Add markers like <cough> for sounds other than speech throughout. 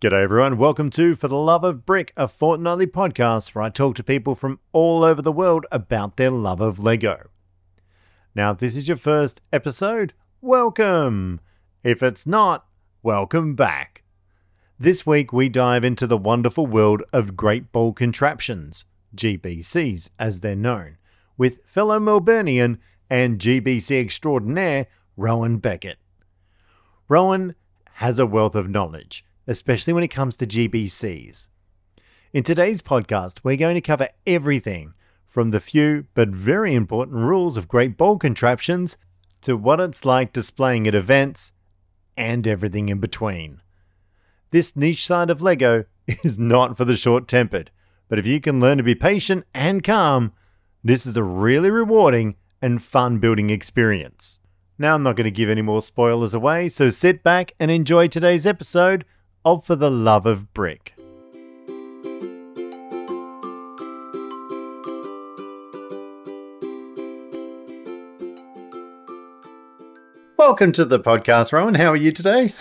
G'day everyone, welcome to For the Love of Brick, a fortnightly podcast where I talk to people from all over the world about their love of Lego. Now, if this is your first episode, welcome! If it's not, welcome back. This week we dive into the wonderful world of Great Ball Contraptions, GBCs as they're known, with fellow Melburnian and GBC extraordinaire Rowan Beckett. Rowan has a wealth of knowledge, especially when it comes to GBCs. In today's podcast, we're going to cover everything from the few but very important rules of great ball contraptions to what it's like displaying at events and everything in between. This niche side of LEGO <laughs> is not for the short tempered, but if you can learn to be patient and calm, this is a really rewarding and fun building experience. Now, I'm not going to give any more spoilers away, so sit back and enjoy today's episode of For the Love of Brick. Welcome to the podcast, Rowan. How are you today?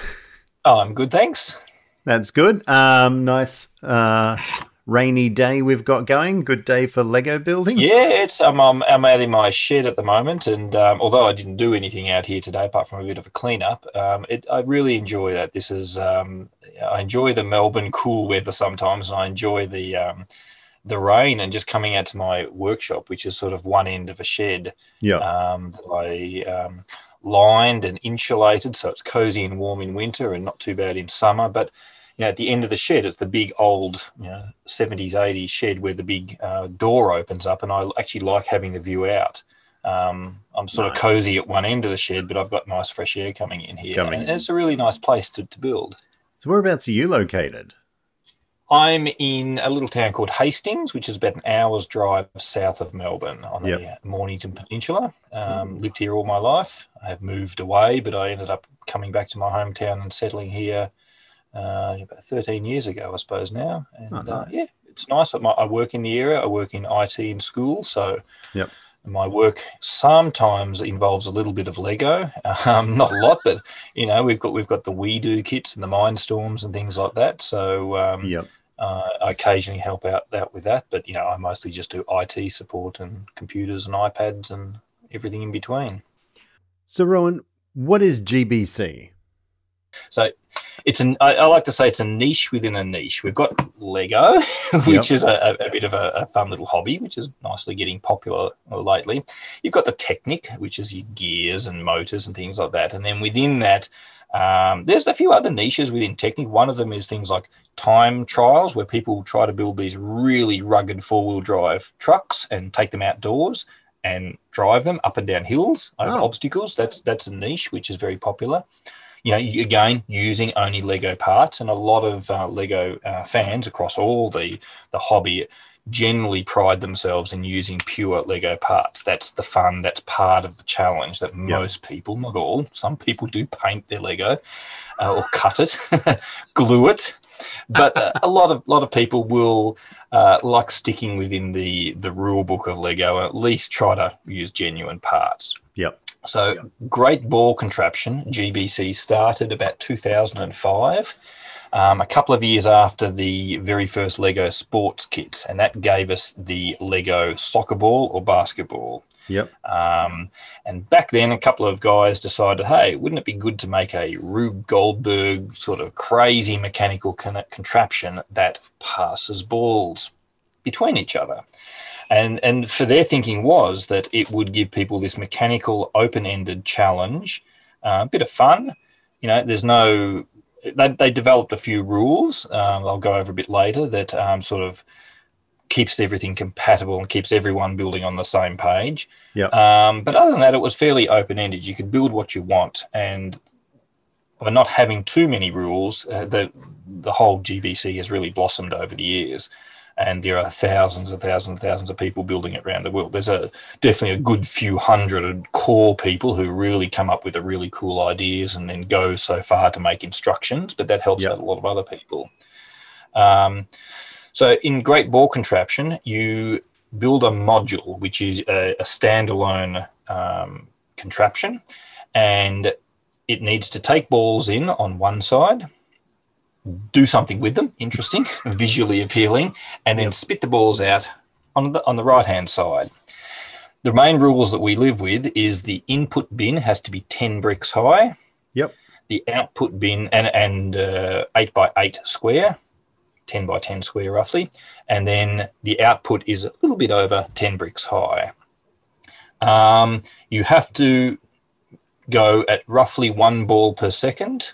Oh, I'm good, thanks. That's good. Um, nice uh, rainy day we've got going. Good day for Lego building. Yeah, it's I'm I'm, I'm out in my shed at the moment, and um, although I didn't do anything out here today apart from a bit of a cleanup, um, it I really enjoy that. This is um, I enjoy the Melbourne cool weather sometimes, and I enjoy the um, the rain and just coming out to my workshop, which is sort of one end of a shed. Yeah. Um, that I um, lined and insulated, so it's cozy and warm in winter and not too bad in summer, but you know, at the end of the shed, it's the big old you know, 70s, 80s shed where the big uh, door opens up, and I actually like having the view out. Um, I'm sort Nice. of cozy at one end of the shed, but I've got nice fresh air coming in here, Coming and in. it's a really nice place to, to build. So, whereabouts are you located? I'm in a little town called Hastings, which is about an hour's drive south of Melbourne on Yep. the Mornington Peninsula. Um, lived here all my life. I have moved away, but I ended up coming back to my hometown and settling here uh, about 13 years ago, I suppose now. And Oh, uh, nice. yeah, it's nice. that my- I work in the area. I work in IT in school, so Yep. my work sometimes involves a little bit of Lego. <laughs> Um, not a lot, but you know, we've got we've got the WeDo kits and the Mindstorms and things like that. So um, Yep. uh, I occasionally help out, out with that, but you know, I mostly just do IT support and computers and iPads and everything in between. So, Rowan, what is GBC? So it's an I, I like to say it's a niche within a niche. We've got Lego, <laughs> which is a, a, a bit of a, a fun little hobby, which is nicely getting popular lately. You've got the Technic, which is your gears and motors and things like that, and then within that. Um, there's a few other niches within Technic. One of them is things like time trials, where people try to build these really rugged four wheel drive trucks and take them outdoors and drive them up and down hills over Oh. obstacles. That's that's a niche which is very popular. You know, again, using only Lego parts, and a lot of uh, Lego uh, fans across all the the hobby generally pride themselves in using pure Lego parts. That's the fun. That's part of the challenge that most people, not all, some people do paint their Lego uh, or cut it, <laughs> glue it, but uh, a lot of lot of people will uh, like sticking within the the rule book of Lego and at least try to use genuine parts. Yep. So, Great Ball Contraption, GBC, started about 2005, um, a couple of years after the very first Lego sports kits, and that gave us the Lego soccer ball or basketball. Yep. Um, and back then, a couple of guys decided, hey, wouldn't it be good to make a Rube Goldberg sort of crazy mechanical con- contraption that passes balls between each other? And, and for their thinking was that it would give people this mechanical, open ended challenge, uh, a bit of fun. You know, there's no, they, they developed a few rules, um, I'll go over a bit later, that um, sort of keeps everything compatible and keeps everyone building on the same page. Yep. Um, but other than that, it was fairly open ended. You could build what you want, and by not having too many rules, uh, the the whole GBC has really blossomed over the years. And there are thousands and thousands and thousands of people building it around the world. There's a definitely a good few hundred core people who really come up with the really cool ideas and then go so far to make instructions. But that helps Yep. out a lot of other people. Um, so in Great Ball Contraption, you build a module, which is a, a standalone um, contraption, and it needs to take balls in on one side, do something with them, interesting, visually appealing, and then spit the balls out on the on the right hand side. The main rules that we live with is the input bin has to be ten bricks high. Yep. The output bin and and uh, eight by eight square, ten by ten square roughly, and then the output is a little bit over ten bricks high. Um, you have to go at roughly one ball per second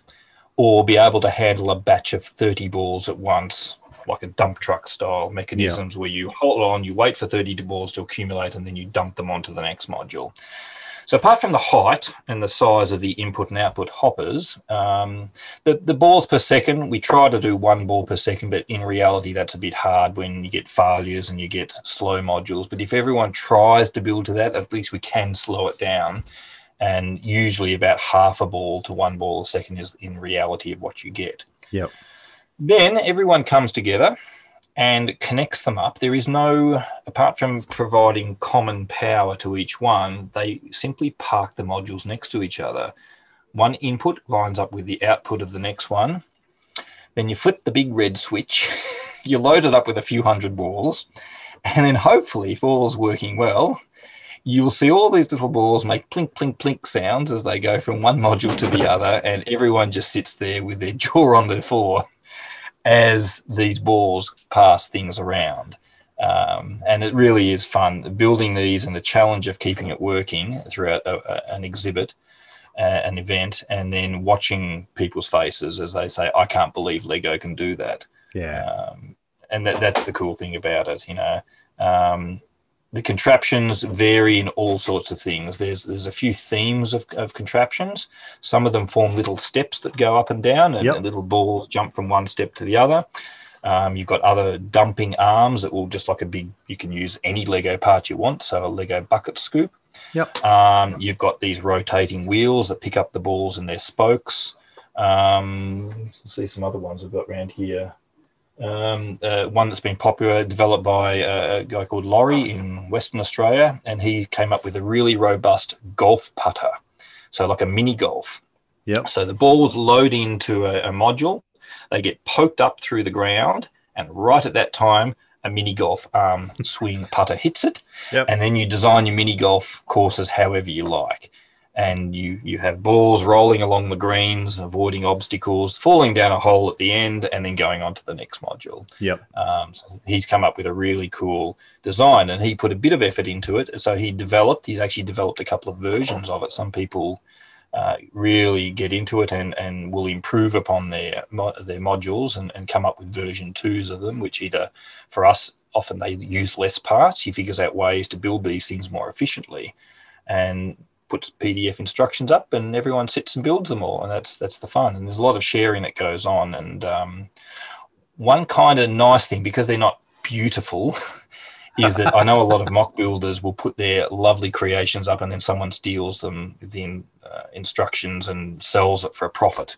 or be able to handle a batch of 30 balls at once, like a dump truck style mechanisms where you hold on, you wait for 30 balls to accumulate, and then you dump them onto the next module. So, apart from the height and the size of the input and output hoppers, um, the, the balls per second, we try to do one ball per second, but in reality, that's a bit hard when you get failures and you get slow modules. But if everyone tries to build to that, at least we can slow it down and usually about half a ball to one ball a second is in reality of what you get. Yep. Then everyone comes together and connects them up. There is no, apart from providing common power to each one, they simply park the modules next to each other. One input lines up with the output of the next one. Then you flip the big red switch, <laughs> you load it up with a few hundred balls, and then hopefully, if all's working well, you'll see all these little balls make plink, plink, plink sounds as they go from one module to the other, and everyone just sits there with their <laughs> jaw on the floor as these balls pass things around. Um, and it really is fun building these and the challenge of keeping it working throughout a, a- an exhibit, uh, an event, and then watching people's faces as they say, I can't believe Lego can do that Yeah. um, and that, that's the cool thing about it you know um, the contraptions vary in all sorts of things there's there's a few themes of, of contraptions some of them form little steps that go up and down and Yep. a little ball jump from one step to the other um, you've got other dumping arms that will just like a big you can use any lego part you want so a lego bucket scoop Yep. um, you've got these rotating wheels that pick up the balls and their spokes. Um, let's see some other ones I've got around here. Um, uh, one that's been popular, developed by a, a guy called Laurie in Western Australia, and he came up with a really robust golf putter. So, like a mini golf. Yep. So, the balls load into a, a module, they get poked up through the ground, and right at that time, a mini golf arm swing putter hits it Yep. and then you design your mini golf courses however you like and you you have balls rolling along the greens avoiding obstacles falling down a hole at the end and then going on to the next module Yep. um, so he's come up with a really cool design and he put a bit of effort into it so he developed he's actually developed a couple of versions of it some people uh, really get into it and, and will improve upon their their modules and, and come up with version twos of them, which either for us often they use less parts. He figures out ways to build these things more efficiently, and puts PDF instructions up, and everyone sits and builds them all, and that's that's the fun. And there's a lot of sharing that goes on. And um, one kind of nice thing because they're not beautiful. <laughs> is that I know a lot of MOC builders will put their lovely creations up and then someone steals them within uh, instructions and sells it for a profit.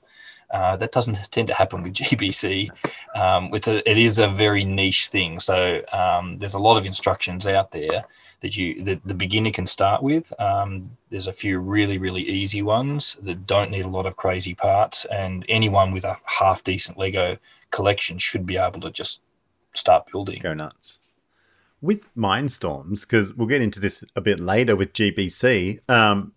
Uh, that doesn't tend to happen with <laughs> GBC. Um, it's a, it is a very niche thing. So um, there's a lot of instructions out there that you that the beginner can start with. Um, there's a few really really easy ones that don't need a lot of crazy parts, and anyone with a half decent Lego collection should be able to just start building. Go nuts. With Mindstorms, because we'll get into this a bit later with GBC, um,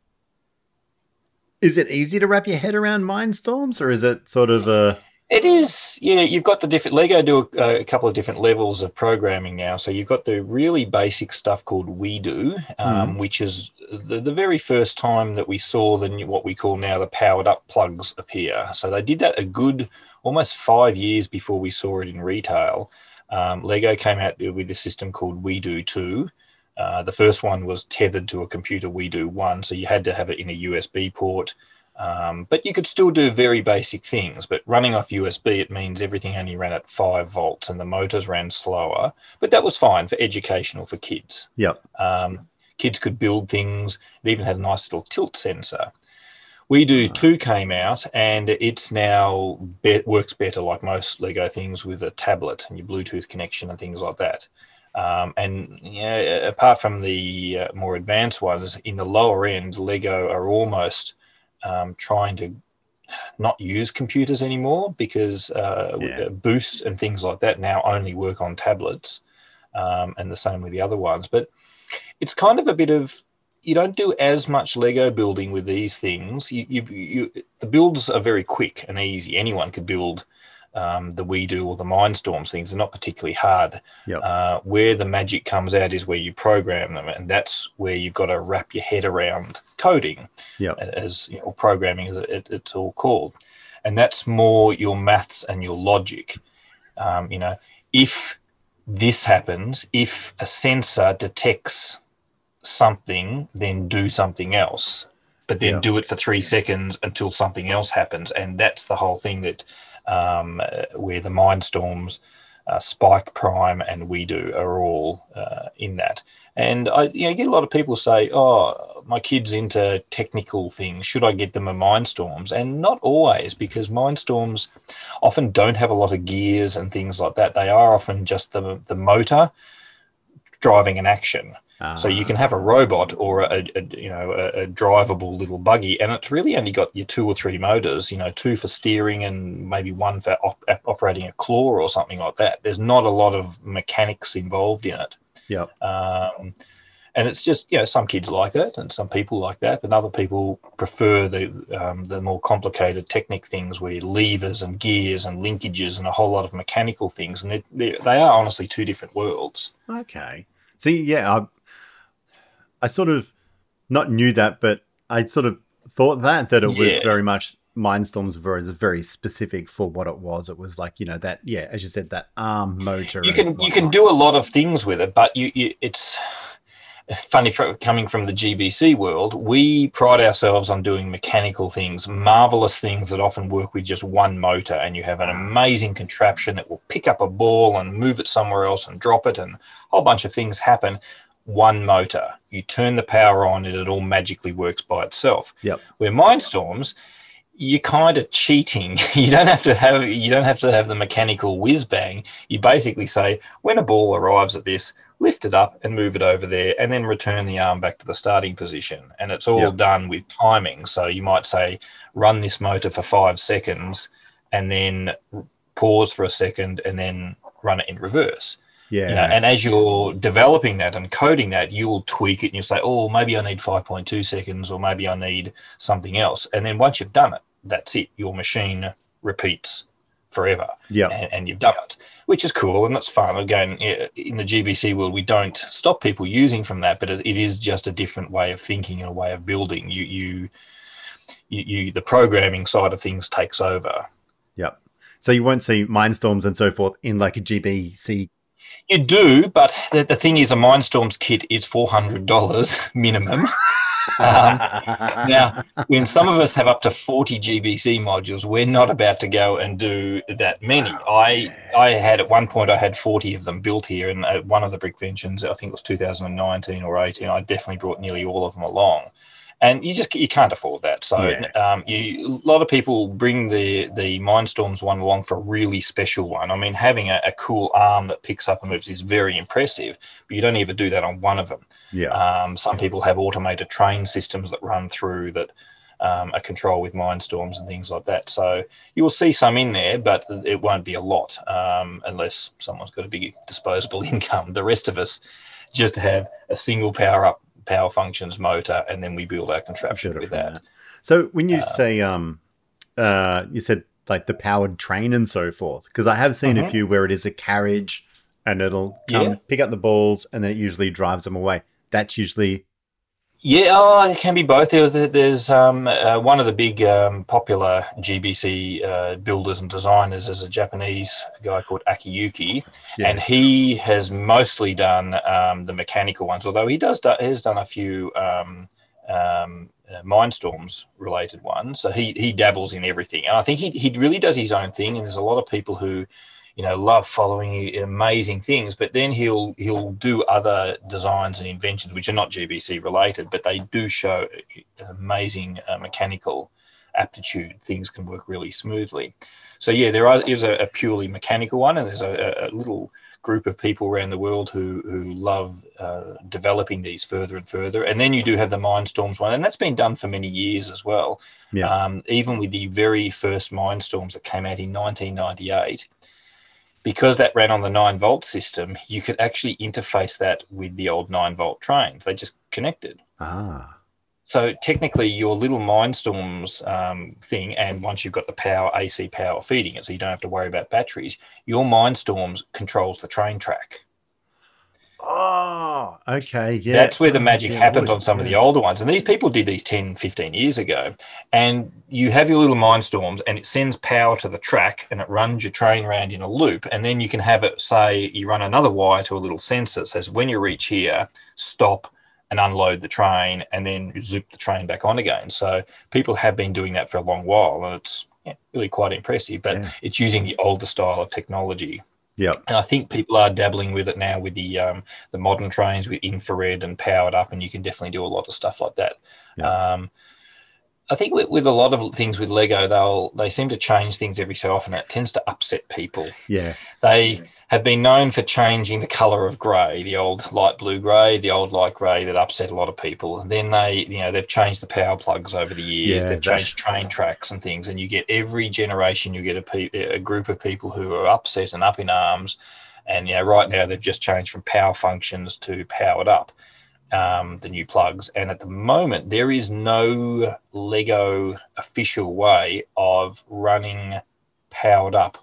is it easy to wrap your head around Mindstorms, or is it sort of a It is, yeah. You've got the different Lego do a, a couple of different levels of programming now. So you've got the really basic stuff called WeDo, um, which is the, the very first time that we saw the new, what we call now the powered up plugs appear. So they did that a good almost five years before we saw it in retail. Um, Lego came out with a system called WeDo Two. Uh, the first one was tethered to a computer WeDo One, so you had to have it in a USB port. Um, but you could still do very basic things. But running off USB, it means everything only ran at five volts and the motors ran slower. But that was fine for educational for kids. Yep. Um, kids could build things. It even had a nice little tilt sensor. WeDo 2 came out and it's now be- works better like most Lego things with a tablet and your Bluetooth connection and things like that. Um, and yeah, apart from the uh, more advanced ones, in the lower end, Lego are almost um, trying to not use computers anymore because uh, Yeah. Boost and things like that now only work on tablets, um, and the same with the other ones. But it's kind of a bit of you don't do as much Lego building with these things. You, you, you the builds are very quick and easy. Anyone could build um, the WeDo or the Mindstorms things. They're not particularly hard. Yep. Uh, where the magic comes out is where you program them, and that's where you've got to wrap your head around coding Yep. as you know, programming as it, it's all called, and that's more your maths and your logic. Um, you know, if this happens, if a sensor detects something, then do something else, but then Yeah. do it for three seconds until something else happens, and that's the whole thing that um, where the Mindstorms, uh, Spike Prime, and WeDo are all uh, in that. And I, you know, get a lot of people say, "Oh, my kid's into technical things. Should I get them a Mindstorms?" And not always, because Mindstorms often don't have a lot of gears and things like that. They are often just the the motor driving an action. So you can have a robot or a, a you know a, a drivable little buggy, and it's really only got your two or three motors. You know, two for steering and maybe one for op- operating a claw or something like that. There's not a lot of mechanics involved in it. Yep. Um, and it's just you know some kids like that, and some people like that, and other people prefer the um, the more complicated technic things where levers and gears and linkages and a whole lot of mechanical things, and they they they are honestly two different worlds. Okay. See, yeah, I, I sort of not knew that, but I sort of thought that that it was very much Mindstorms very very specific for what it was. It was like you know that yeah, as you said, that arm motor. you can you can do a lot of things with it, but you, you it's funny for, coming from the GBC world. We pride ourselves on doing mechanical things, marvelous things that often work with just one motor, and you have an amazing contraption that will pick up a ball and move it somewhere else and drop it, and a whole bunch of things happen. One motor. You turn the power on, and it all magically works by itself. Yep. Where Mindstorms, you're kind of cheating. <laughs> You don't have to have you don't have to have the mechanical whiz bang. You basically say when a ball arrives at this, lift it up and move it over there, and then return the arm back to the starting position. And it's all Yep. done with timing. So you might say run this motor for five seconds, and then pause for a second, and then run it in reverse. Yeah. You know, and as you're developing that and coding that, you'll tweak it and you'll say, oh, maybe I need 5.2 seconds or maybe I need something else. And then once you've done it, that's it. Your machine repeats forever Yep. and, and you've done it, which is cool and that's fun. Again, in the GBC world, we don't stop people using from that, but it, it is just a different way of thinking and a way of building. You, you, you, you, the programming side of things takes over. Yep. So you won't see Mindstorms and so forth in like a GBC. You do, but the, the thing is, a Mindstorms kit is four hundred dollars <laughs> minimum. Um, now, when some of us have up to forty GBC modules, we're not about to go and do that many. I I had at one point I had forty of them built here, and at one of the Brickventions, I think it was 2019 or 18, I definitely brought nearly all of them along. And you just you can't afford that. So Yeah. um, you, a lot of people bring the the Mindstorms one along for a really special one. I mean, having a, a cool arm that picks up and moves is very impressive, but you don't even do that on one of them. yeah. Um, some people have automated train systems that run through that um, are controlled with Mindstorms and things like that. So you will see some in there, but it won't be a lot um, unless someone's got a big disposable <laughs> income. The rest of us just have a single power up power functions motor, and then we build our contraption with from that. So when you say um, uh, you said like the powered train and so forth, because I have seen a Mhm. few where it is a carriage and it'll come Yeah. pick up the balls and then it usually drives them away. That's usually Yeah, oh, it can be both. There's, there's um, uh, one of the big um, popular GBC uh, builders and designers is a Japanese guy called Akiyuki, Yeah. and he has mostly done um, the mechanical ones. Although he does do, has done a few um, um, uh, Mindstorms related ones, so he he dabbles in everything. And I think he he really does his own thing. And there's a lot of people who you know love following amazing things but then he'll he'll do other designs and inventions which are not gbc related but they do show amazing uh, mechanical aptitude things can work really smoothly so yeah there are, is a, a purely mechanical one and there's a, a little group of people around the world who who love uh, developing these further and further. And then you do have the Mindstorms one, and that's been done for many years as well. Yeah. Um, even with the very first Mindstorms that came out in 1998, because that ran on the nine volt system, you could actually interface that with the old nine volt trains. They just connected. Ah. So technically, your little Mindstorms um, thing, and once you've got the power, AC power feeding it, so you don't have to worry about batteries, your Mindstorms controls the train track. Oh, okay. Yeah. That's where the oh, magic Yeah, happened would, on some of the older ones. And these people did these 10, 15 years ago. And you have your little Mindstorms and it sends power to the track and it runs your train around in a loop. And then you can have it say you run another wire to a little sensor that says when you reach here, stop and unload the train and then zoop the train back on again. So people have been doing that for a long while and it's really quite impressive. But Yeah. it's using the older style of technology Yep. and I think people are dabbling with it now with the um, the modern trains with infrared and powered up, and you can definitely do a lot of stuff like that. Yeah. Um, I think with, with a lot of things with Lego, they'll they seem to change things every so often. It tends to upset people. Yeah. They have been known for changing the color of grey, the old light blue grey, the old light grey that upset a lot of people. And then they, you know, they've changed the power plugs over the years. Yeah, they've changed train tracks and things. And you get every generation, you get a, pe- a group of people who are upset and up in arms. And you know, right now they've just changed from power functions to powered up, um, the new plugs. And at the moment, there is no Lego official way of running powered up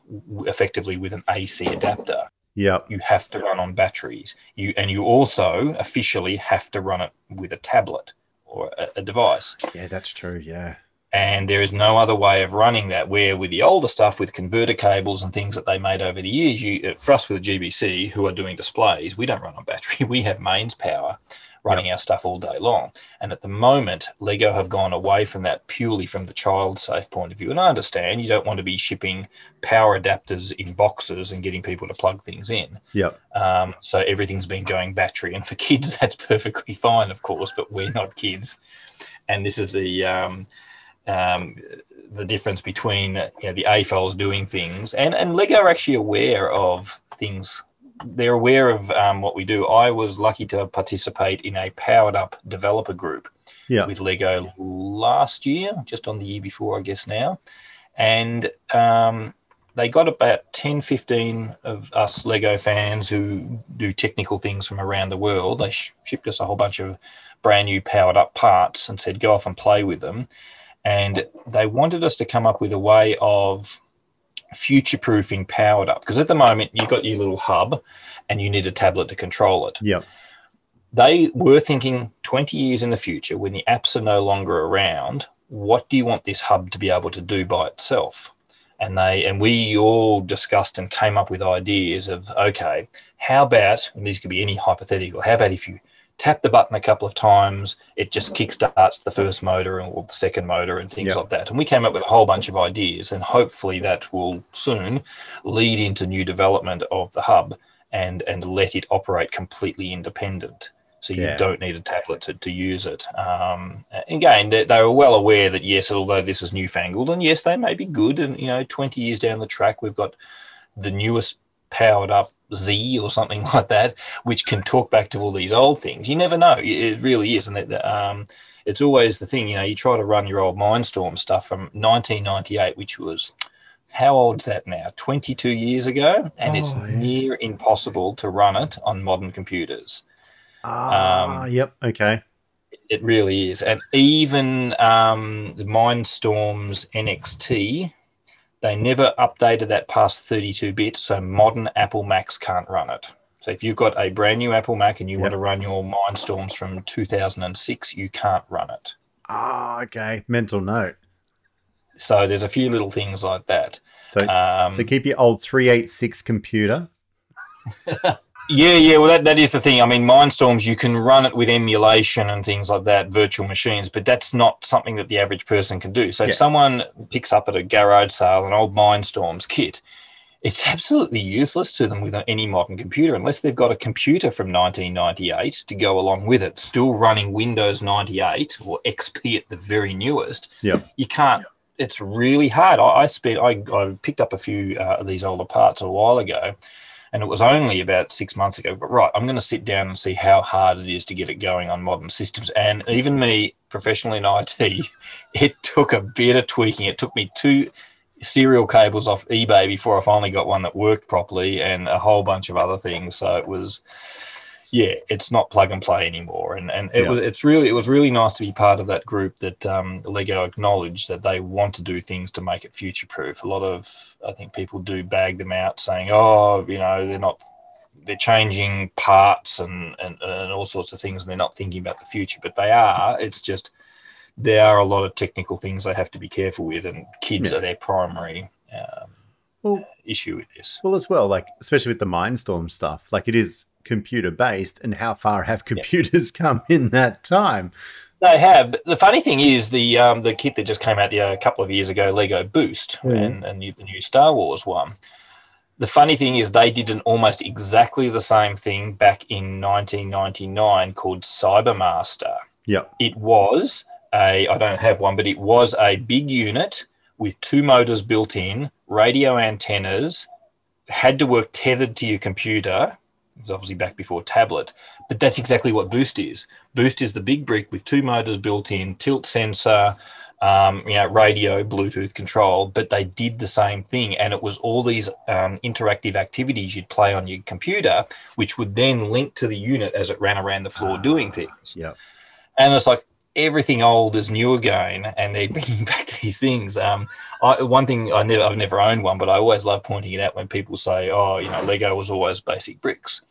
effectively with an AC adapter. Yep. You have to run on batteries. You and you also officially have to run it with a tablet or a, a device. Yeah, that's true. Yeah. And there is no other way of running that. Where with the older stuff, with converter cables and things that they made over the years, you uh, for us with the GBC who are doing displays, we don't run on battery. <laughs> We have mains power running our stuff all day long. And at the moment, Lego have gone away from that purely from the child safe point of view. And I understand you don't want to be shipping power adapters in boxes and getting people to plug things in. Yep. Um, so everything's been going battery, and for kids, <laughs> that's perfectly fine, of course. But we're not kids, and this is the um, um, the difference between you know, the AFOLs doing things, and and Lego are actually aware of things. They're aware of um, what we do. I was lucky to participate in a powered up developer group Yeah. with Lego last year, just on the year before, I guess now. And um, they got about 10, 15 of us Lego fans who do technical things from around the world. They sh- shipped us a whole bunch of brand new powered up parts and said, go off and play with them. And they wanted us to come up with a way of future proofing powered up. Because at the moment, you've got your little hub and you need a tablet to control it Yep. they were thinking 20 years in the future when the apps are no longer around what do you want this hub to be able to do by itself and they and we all discussed and came up with ideas of okay how about and these could be any hypothetical how about if you tap the button a couple of times it just kickstarts the first motor or the second motor and things Yeah. like that and we came up with a whole bunch of ideas and hopefully that will soon lead into new development of the hub and and let it operate completely independent so you Yeah. don't need a tablet to, to use it. Um, again, they, they were well aware that yes, although this is newfangled, and yes, they may be good. And you know, twenty years down the track, we've got the newest powered up Z or something <laughs> like that, which can talk back to all these old things. You never know. It really is, and it, um, it's always the thing. You know, you try to run your old Mindstorm stuff from 1998, which was how old's that now? 22 years ago, and it's Oh, yeah. near impossible to run it on modern computers. Ah, Um, yep. Okay. It really is. And even um, the Mindstorms NXT, they never updated that past 32 bit, so modern Apple Macs can't run it. So if you've got a brand new Apple Mac and you want to run your Mindstorms from 2006, you can't run it. Ah, okay. Mental note. So there's a few little things like that. So, Um, so keep your old 386 computer. <laughs> Yeah, yeah. Well, that, that is the thing. I mean, Mindstorms, you can run it with emulation and things like that, virtual machines, but that's not something that the average person can do. So Yeah. if someone picks up at a garage sale an old Mindstorms kit, it's absolutely useless to them with any modern computer unless they've got a computer from 1998 to go along with it, still running Windows 98 or XP at the very newest. Yeah, You can't. It's really hard. I, I spent. I, I picked up a few uh, of these older parts a while ago, And it was only about six months ago, but right, I'm going to sit down and see how hard it is to get it going on modern systems. And even me, professionally in IT, <laughs> it took a bit of tweaking. It took me two serial cables off eBay before I finally got one that worked properly and a whole bunch of other things. So it was, yeah, it's not plug and play anymore. And and it Yeah. was it's really it was really nice to be part of that group that um, Lego acknowledged that they want to do things to make it future proof. A lot of I think people do bag them out saying, oh, you know, they're not they're changing parts and, and, and all sorts of things and they're not thinking about the future, but they are. It's just there are a lot of technical things they have to be careful with, and kids Yeah. are their primary um, Well- issue with this. Well, as well, like especially with the Mindstorm stuff, like it is computer based, and how far have computers <laughs> come in that time? They have. But the funny thing is the um, the kit that just came out yeah, a couple of years ago, Lego Boost, Mhm. and, and the new Star Wars one. The funny thing is they did an almost exactly the same thing back in 1999 called Cybermaster. Yep. It was a I don't have one, but it was a big unit with two motors built in, radio antennas, had to work tethered to your computer. It's obviously back before tablet, but that's exactly what Boost is. Boost is the big brick with two motors built in, tilt sensor, um, you know, radio, Bluetooth control. But they did the same thing, and it was all these um, interactive activities you'd play on your computer, which would then link to the unit as it ran around the floor Ah. doing things. Yeah. And it's like everything old is new again, and they're <laughs> bringing back these things. Um, I, one thing I never, I've never owned one, but I always love pointing it out when people say, "Oh, you know, Lego was always basic bricks."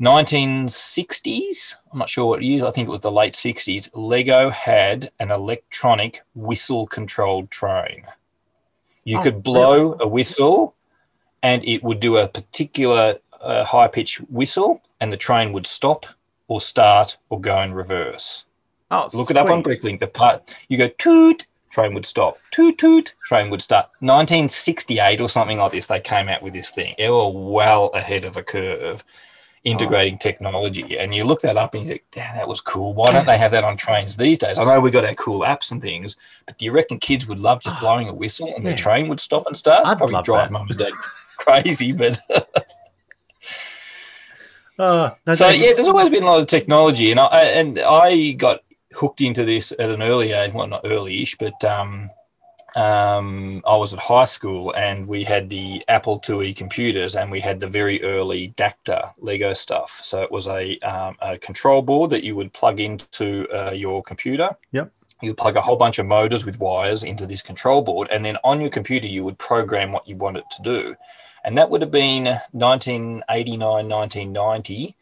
1960s, I'm not sure what year. I think it was the late 60s. Lego had an electronic whistle-controlled train. You Oh, could blow a whistle, and it would do a particular uh, high-pitched whistle, and the train would stop or start or go in reverse. Oh, Look it up on sweet. Bricklink. The part you go toot, train would stop. Toot toot, train would start. 1968 or something like this. They came out with this thing. They were well ahead of the curve, integrating oh. technology. And you look that up and you think, "Damn, that was cool. Why don't they have that on trains these days?" I know we got our cool apps and things, but do you reckon kids would love just oh, blowing a whistle and Yeah. the train would stop and start? I'd Probably drive mum and dad crazy, but <laughs> Oh, no, so yeah, there's always been a lot of technology, and I and I got hooked into this at an early age. Well, not early-ish, but um, um, I was at high school, and we had the Apple IIe computers, and we had the very early Dacta Lego stuff. So it was a, um, a control board that you would plug into uh, your computer. Yep. You plug a whole bunch of motors with wires into this control board, and then on your computer you would program what you want it to do. And that would have been 1989, 1990.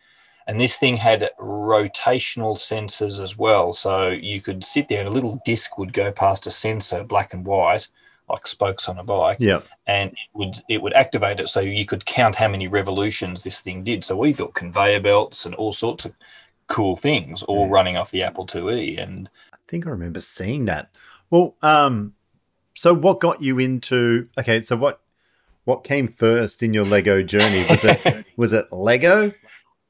And this thing had rotational sensors as well. So you could sit there and a little disc would go past a sensor, black and white, like spokes on a bike, Yep. and it would it would activate it so you could count how many revolutions this thing did. So we built conveyor belts and all sorts of cool things, all Yeah. running off the Apple IIe. And I think I remember seeing that. Well, um, so what got you into? Okay, so what what came first in your Lego journey? Was it <laughs> was it Lego?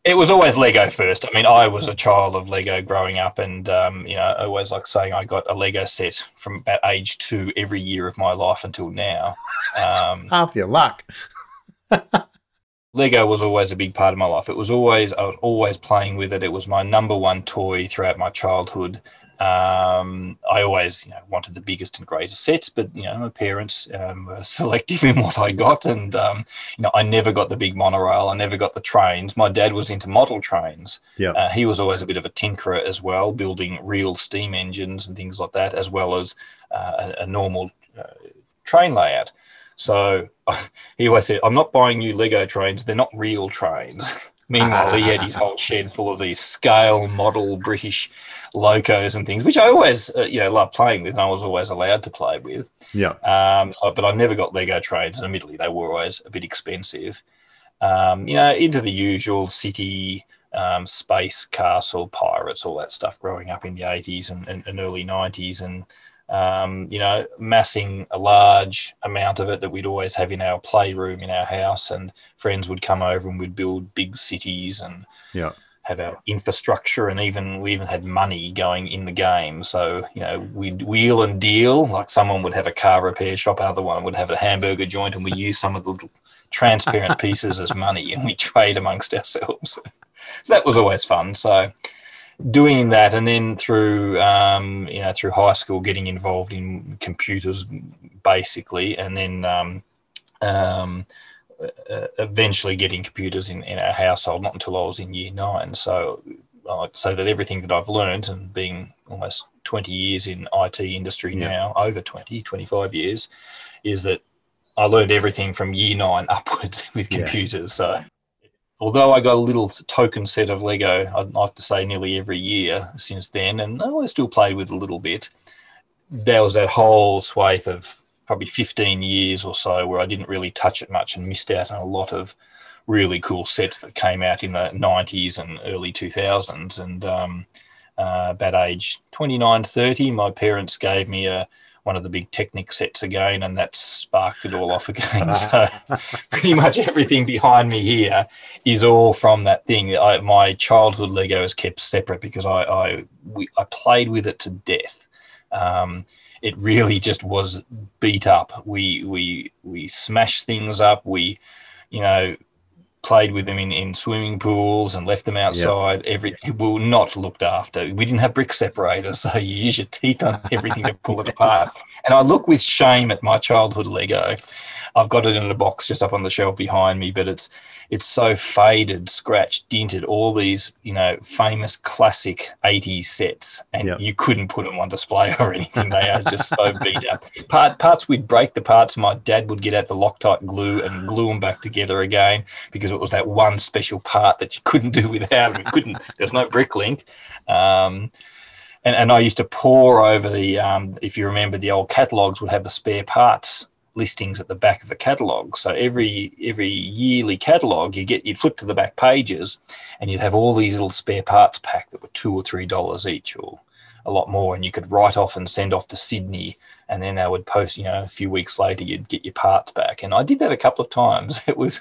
It was always Lego first. I mean, I was a child of Lego growing up, and um, you know, I always like saying I got a Lego set from about age two every year of my life until now. Um, <laughs> Half your luck. Lego was always a big part of my life. It was always I was always playing with it. It was my number one toy throughout my childhood. Um, I always you know, wanted the biggest and greatest sets, but you know my parents um, were <laughs> selective in what I got, and um, you know I never got the big monorail. I never got the trains. My dad was into model trains. Yeah. Uh, he was always a bit of a tinkerer as well, building real steam engines and things like that, as well as uh, a, a normal uh, train layout. So <laughs> he always said, I'm not buying new Lego trains. They're not real trains. <laughs> Meanwhile, he had his whole shed full of these scale model British locos and things, which I always, uh, you know, loved playing with and I was always allowed to play with. Yeah. Um, so, but I never got Lego trains, and admittedly, they were always a bit expensive. Um, you know, into the usual city, um, space, castle, pirates, all that stuff growing up in the 80s and, and, and early 90s. And, um, you know, massing a large amount of it that we'd always have in our playroom in our house. And friends would come over and we'd build big cities and Yeah. Have our infrastructure, and even we even had money going in the game. So you know, we'd wheel and deal. Like someone would have a car repair shop, other one would have a hamburger joint, and we <laughs> use some of the little transparent pieces as money, and we trade amongst ourselves. <laughs> so that was always fun. So doing that, and then through um, you know through high school, getting involved in computers basically, and then um, um, Uh, eventually getting computers in, in our household. Not until I was in year nine. So I like to say that everything that I've learned and being almost 20 years in IT industry yeah. now, over 20, 25 years, is that I learned everything from year nine <laughs> upwards with computers. Yeah. So although I got a little token set of Lego, I'd like to say nearly every year since then, and I still played with a little bit. There was that whole swathe of probably 15 years or so where I didn't really touch it much and missed out on a lot of really cool sets that came out in the 90s and early 2000s. And um, uh, about age 29, 30, my parents gave me a one of the big Technic sets again, and that sparked it all off again. <laughs> so pretty much everything behind me here is all from that thing. I, my childhood Lego is kept separate because I I, we, I played with it to death. Um, it really just was beat up. We we we smashed things up. We, you know, played with them in, in swimming pools and left them outside. Yep. Every we were not looked after. We didn't have brick separators, so you use your teeth on everything to pull it <laughs> apart. And I look with shame at my childhood Lego. I've got it in a box just up on the shelf behind me, but it's it's so faded, scratched, dented, all these, you know, famous classic 80s sets, and yep. you couldn't put them on display or anything. They are just so <laughs> beat up. Part, parts we'd break the parts, my dad would get out the Loctite glue and glue them back together again because it was that one special part that you couldn't do <laughs> without. We couldn't, there's no BrickLink. Um, and, and I used to pour over the, um, if you remember, the old catalogs would have the spare parts listings at the back of the catalog. So every every yearly catalog, you get you'd flip to the back pages, and you'd have all these little spare parts pack that were two or three dollars each, or a lot more, and you could write off and send off to Sydney, and then they would post. You know, a few weeks later, you'd get your parts back. And I did that a couple of times. <laughs> It was.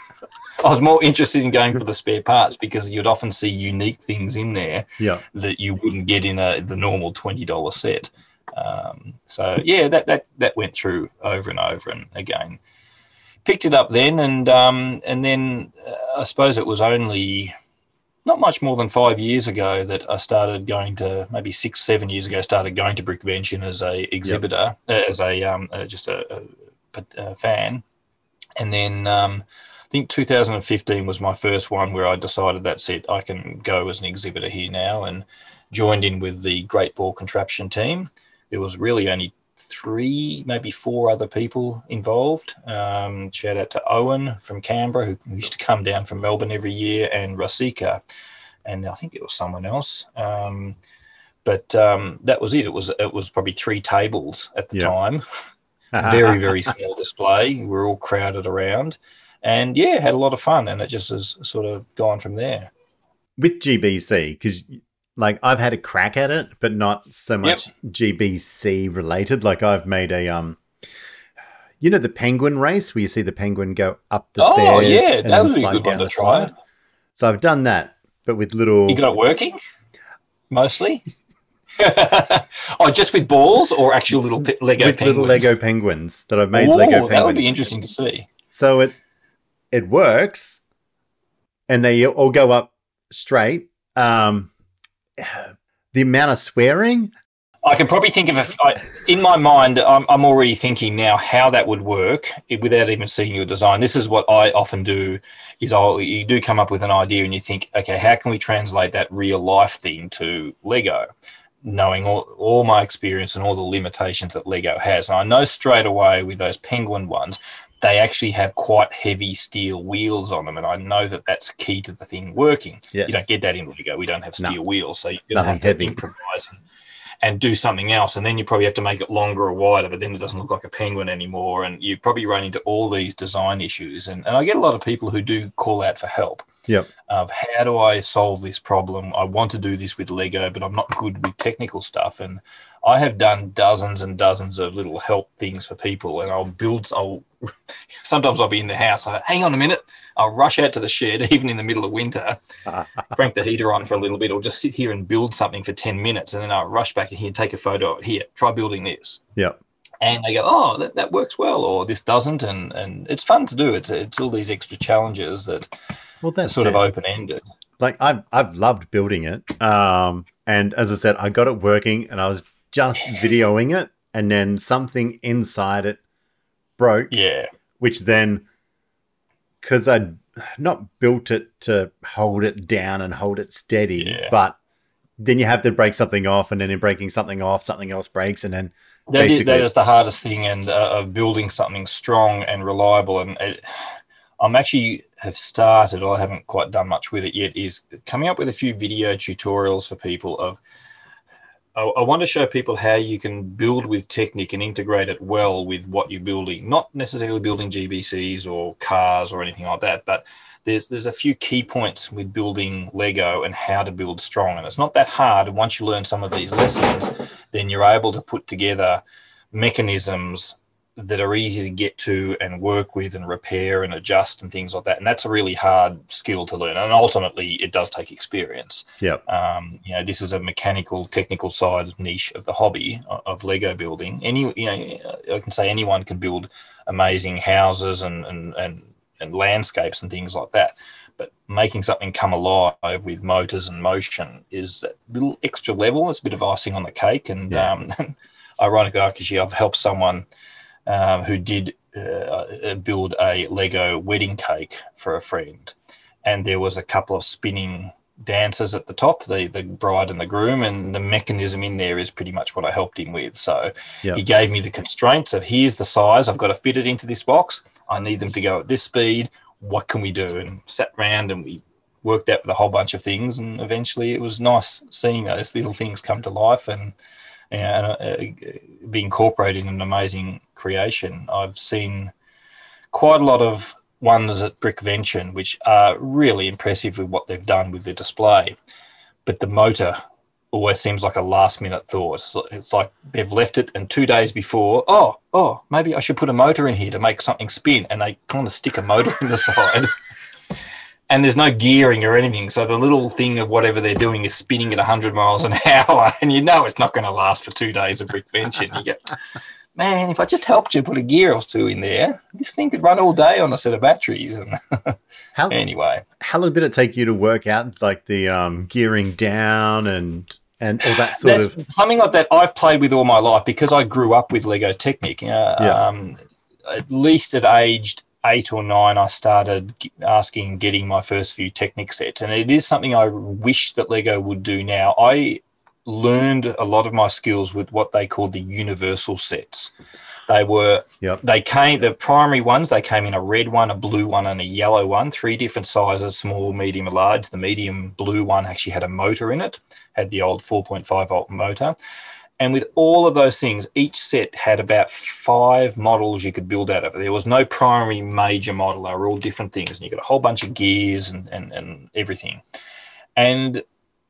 I was more interested in going for the spare parts because you'd often see unique things in there yeah. that you wouldn't get in a the normal twenty dollar set. Um, so yeah, that that that went through over and over and again. Picked it up then, and um, and then uh, I suppose it was only not much more than five years ago that I started going to maybe six seven years ago started going to Brickvention as a exhibitor yep. uh, as a um, uh, just a, a, a, fan, and then. Um, I think 2015 was my first one where I decided that's it. I can go as an exhibitor here now, and joined in with the Great Ball Contraption team there was really only three, maybe four other people involved. Um, shout out to Owen from Canberra, who used to come down from Melbourne every year, and Rasika, and I think it was someone else. Um, but um, that was it. It was it was probably three tables at the time. <laughs> very very small display. We're all crowded around, and yeah, had a lot of fun. And it just has sort of gone from there. With GBC, because like I've had a crack at it, but not so much yep. GBC related. Like I've made a um, you know, the penguin race where you see the penguin go up the oh, stairs yeah, and then slide down the slide. So I've done that, but with little. You got it working, mostly. <laughs> oh, just with balls or actual little pe- Lego with penguins? little Lego penguins that I've made Ooh, Lego penguins. That would be interesting to see. So it it works, and they all go up straight. Um, <sighs> the amount of swearing. I can probably think of a, in my mind. I'm, I'm already thinking now how that would work without even seeing your design. This is what I often do: is I you do come up with an idea and you think, okay, how can we translate that real life thing to Lego? Knowing all, all my experience and all the limitations that Lego has, and I know straight away with those penguin ones, they actually have quite heavy steel wheels on them, and I know that that's key to the thing working. Yes. You don't get that in Lego. We don't have steel no. wheels, so you're going to have to heavy. improvise and, and, do something else. And then you probably have to make it longer or wider, but then it doesn't look like a penguin anymore. And you probably run into all these design issues. And, and I get a lot of people who do call out for help. Yep. Of how do I solve this problem? I want to do this with Lego, but I'm not good with technical stuff. And I have done dozens and dozens of little help things for people, and I'll build. I'll <laughs> sometimes I'll be in the house. I, Hang on a minute, I'll rush out to the shed, <laughs> even in the middle of winter, <laughs> crank the heater on for a little bit, or just sit here and build something for 10 minutes. And then I'll rush back in here and take a photo of it. Here, try building this. Yep. And they go, oh, that, that works well, or this doesn't. And, and it's fun to do. It's, it's all these extra challenges that Well, are that's sort it. of open ended. like I've I've loved building it. Um, and as I said, I got it working, and I was just videoing it, and then something inside it broke, Yeah. which then, because I'd not built it to hold it down and hold it steady, Yeah. but then you have to break something off, and then in breaking something off, something else breaks, and then That is, that Basically- is the hardest thing, and uh, of building something strong and reliable. And it, I'm actually have started. or I haven't quite done much with it yet. Is coming up with a few video tutorials for people. Of I, I want to show people how you can build with Technic and integrate it well with what you're building. Not necessarily building GBCs or cars or anything like that, but there's there's a few key points with building Lego and how to build strong. And it's not that hard. And once you learn some of these lessons, then you're able to put together mechanisms that are easy to get to and work with and repair and adjust and things like that. And that's a really hard skill to learn. And ultimately, it does take experience. Yep. Um, you know, this is a mechanical, technical side niche of the hobby of Lego building. Any, you know, I can say anyone can build amazing houses and and and, and landscapes and things like that. But making something come alive with motors and motion is that little extra level. It's a bit of icing on the cake. And Yeah. um, <laughs> ironically, actually, I've helped someone um, who did uh, build a Lego wedding cake for a friend, and there was a couple of spinning dancers at the top, the the bride and the groom, and the mechanism in there is pretty much what I helped him with. So Yep. he gave me the constraints of here's the size, I've got to fit it into this box. I need them to go at this speed. What can we do? And sat around and we worked out with a whole bunch of things, and eventually it was nice seeing those little things come to life and and uh, be incorporated in an amazing creation. I've seen quite a lot of ones at Brickvention, which are really impressive with what they've done with the display. But the motor always seems like a last minute thought. It's, it's like they've left it, and two days before, oh, oh, maybe I should put a motor in here to make something spin, and they kind of stick a motor <laughs> in the side. And there's no gearing or anything, so the little thing of whatever they're doing is spinning at 100 miles an <laughs> hour, and you know it's not going to last for two days of Brickvention. You get, man, if I just helped you put a gear or two in there, this thing could run all day on a set of batteries. And <laughs> how anyway, how long did it take you to work out like the um, gearing down and and all that sort that's of? something like that I've played with all my life because I grew up with Lego Technic. Uh, Yeah. um, at least at aged eight or nine, I started asking, getting my first few Technic sets, and it is something I wish that Lego would do now. I learned a lot of my skills with what they call the universal sets. They were Yep. they came the primary ones they came in a red one a blue one and a yellow one three different sizes small medium and large the medium blue one actually had a motor in it had the old 4.5 volt motor and with all of those things each set had about five models you could build out of it there was no primary major model they were all different things and you got a whole bunch of gears and, and, and everything and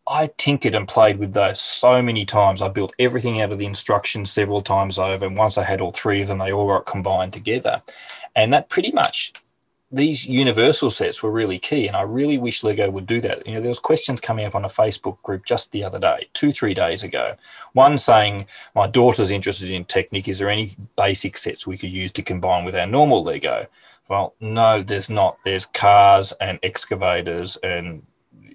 I tinkered and played with those so many times. I built everything out of the instructions several times over. And once I had all three of them, they all got combined together. And that pretty much, these universal sets were really key. And I really wish Lego would do that. You know, there was questions coming up on a Facebook group just the other day, two, three days ago. One saying, my daughter's interested in Technic. Is there any basic sets we could use to combine with our normal Lego? Well, no, there's not. There's cars and excavators and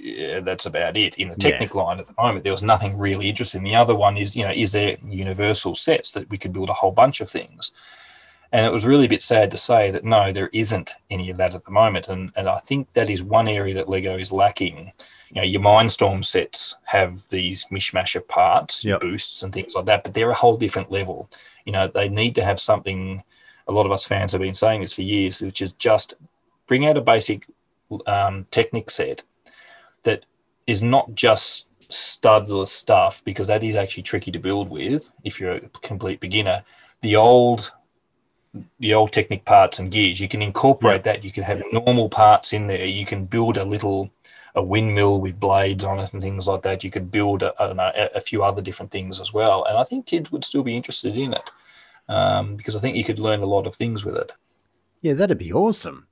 yeah, that's about it. In the Yeah. Technic line at the moment, there was nothing really interesting. The other one is, you know, is there universal sets that we could build a whole bunch of things? And it was really a bit sad to say that no, there isn't any of that at the moment. And and I think that is one area that Lego is lacking. You know, your Mindstorm sets have these mishmash of parts, Yep. boosts and things like that, but they're a whole different level. You know, they need to have something. A lot of us fans have been saying this for years, which is just bring out a basic um, Technic set that is not just studless stuff because that is actually tricky to build with if you're a complete beginner. The old the old Technic parts and gears, you can incorporate that. You can have normal parts in there. You can build a little a windmill with blades on it and things like that. You could build a, I don't know a, a few other different things as well. And I think kids would still be interested in it um, because I think you could learn a lot of things with it. Yeah, that'd be awesome.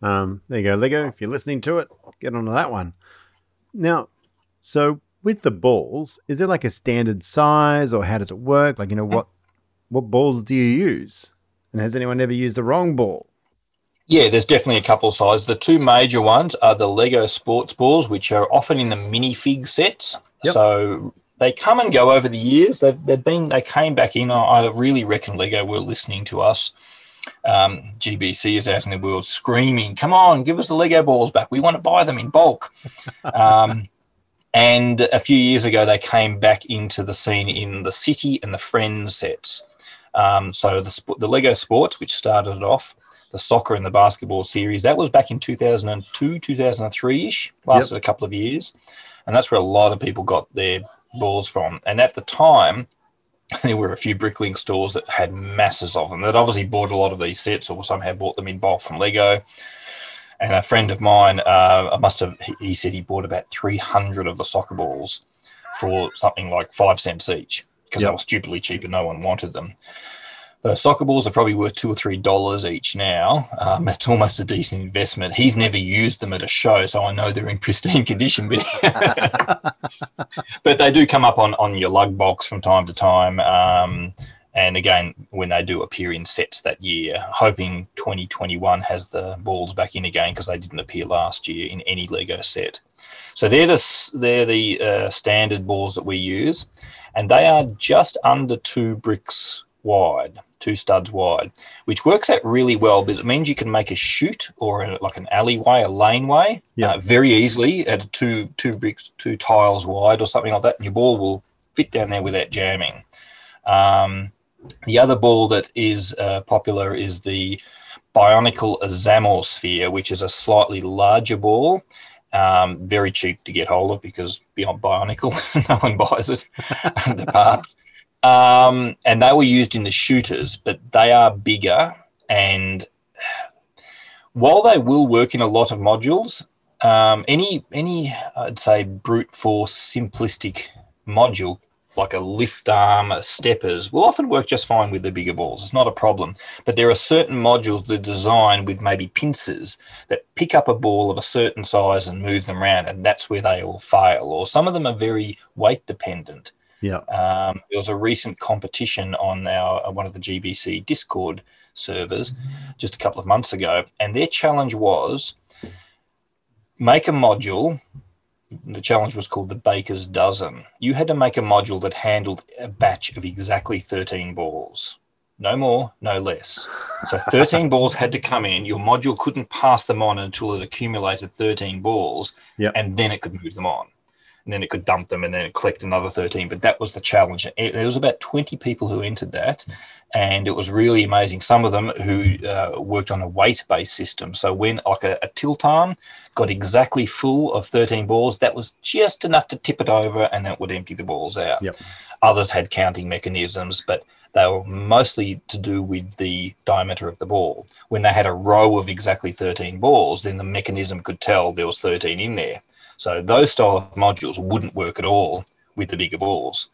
Um, there you go, Lego. If you're listening to it, get onto that one. Now, so with the balls, is it like a standard size, or how does it work? Like, you know, what what balls do you use? And has anyone ever used the wrong ball? Yeah, there's definitely a couple of sizes. The two major ones are the Lego sports balls, which are often in the minifig sets. Yep. So they come and go over the years. They've, they've been they came back in. I I really reckon Lego were listening to us. Um, GBC is out in the world screaming, "Come on, give us the Lego balls back. We want to buy them in bulk." <laughs> um, and a few years ago, they came back into the scene in the City and the Friends sets. Um, so the the Lego Sports, which started it off, the soccer and the basketball series, that was back in 2002, 2003 ish, lasted a couple of years. And that's where a lot of people got their balls from. And at the time, <laughs> there were a few BrickLink stores that had masses of them that obviously bought a lot of these sets or somehow bought them in bulk from Lego. And a friend of mine, uh, I must have, he- he said he bought about 300 of the soccer balls for something like five cents each because Yep. they were stupidly cheap and no one wanted them. The soccer balls are probably worth two or three dollars each now. Um, <laughs> it's almost a decent investment. He's never used them at a show, so I know they're in <laughs> pristine condition. But <laughs> but they do come up on on your LUG Bulk from time to time. Um, and again, when they do appear in sets that year, hoping 2021 has the balls back in again because they didn't appear last year in any Lego set. So they're the they're the uh, standard balls that we use, and they are just under two bricks wide, two studs wide, which works out really well because it means you can make a chute or a, like an alleyway, a laneway, Yeah. uh, very easily at two two bricks, two tiles wide or something like that, and your ball will fit down there without jamming. Um, the other ball that is uh, popular is the Bionicle Zamor Sphere, which is a slightly larger ball. Um, very cheap to get hold of because beyond Bionicle, <laughs> no one buys it. <laughs> the part. Um, and they were used in the shooters, but they are bigger. And while they will work in a lot of modules, um, any any I'd say brute force simplistic module like a lift arm, steppers, will often work just fine with the bigger balls. It's not a problem. But there are certain modules that are designed with maybe pincers that pick up a ball of a certain size and move them around, and that's where they all fail. Or some of them are very weight dependent. Yeah. Um, there was a recent competition on our uh, one of the GBC Discord servers just a couple of months ago, and their challenge was make a module. The challenge was called the Baker's Dozen. You had to make a module that handled a batch of exactly 13 balls. No more, no less. So <laughs> 13 balls had to come in. Your module couldn't pass them on until it accumulated 13 balls, Yep. and then it could move them on. And then it could dump them and then collect another 13. But that was the challenge. It- There was about 20 people who entered that, and it was really amazing. Some of them who uh, worked on a weight-based system. So when like a, a tilt arm got exactly full of 13 balls, that was just enough to tip it over, and that would empty the balls out. Yep. Others had counting mechanisms, but they were mostly to do with the diameter of the ball. When they had a row of exactly 13 balls, then the mechanism could tell there was 13 in there. So those style of modules wouldn't work at all with the bigger balls.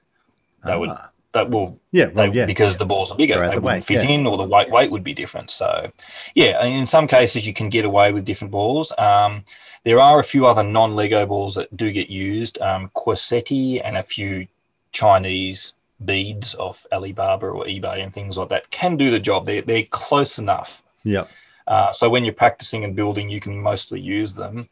They would Ah. That will Yeah, they, well, yeah. because the balls are bigger, they the wouldn't way, fit yeah. in, or the weight weight would be different. So, yeah, in some cases you can get away with different balls. Um, there are a few other non-Lego balls that do get used, um, Corsetti and a few Chinese beads off Alibaba or eBay and things like that can do the job. They're they're close enough. Yeah. Uh, so when you're practicing and building, you can mostly use them.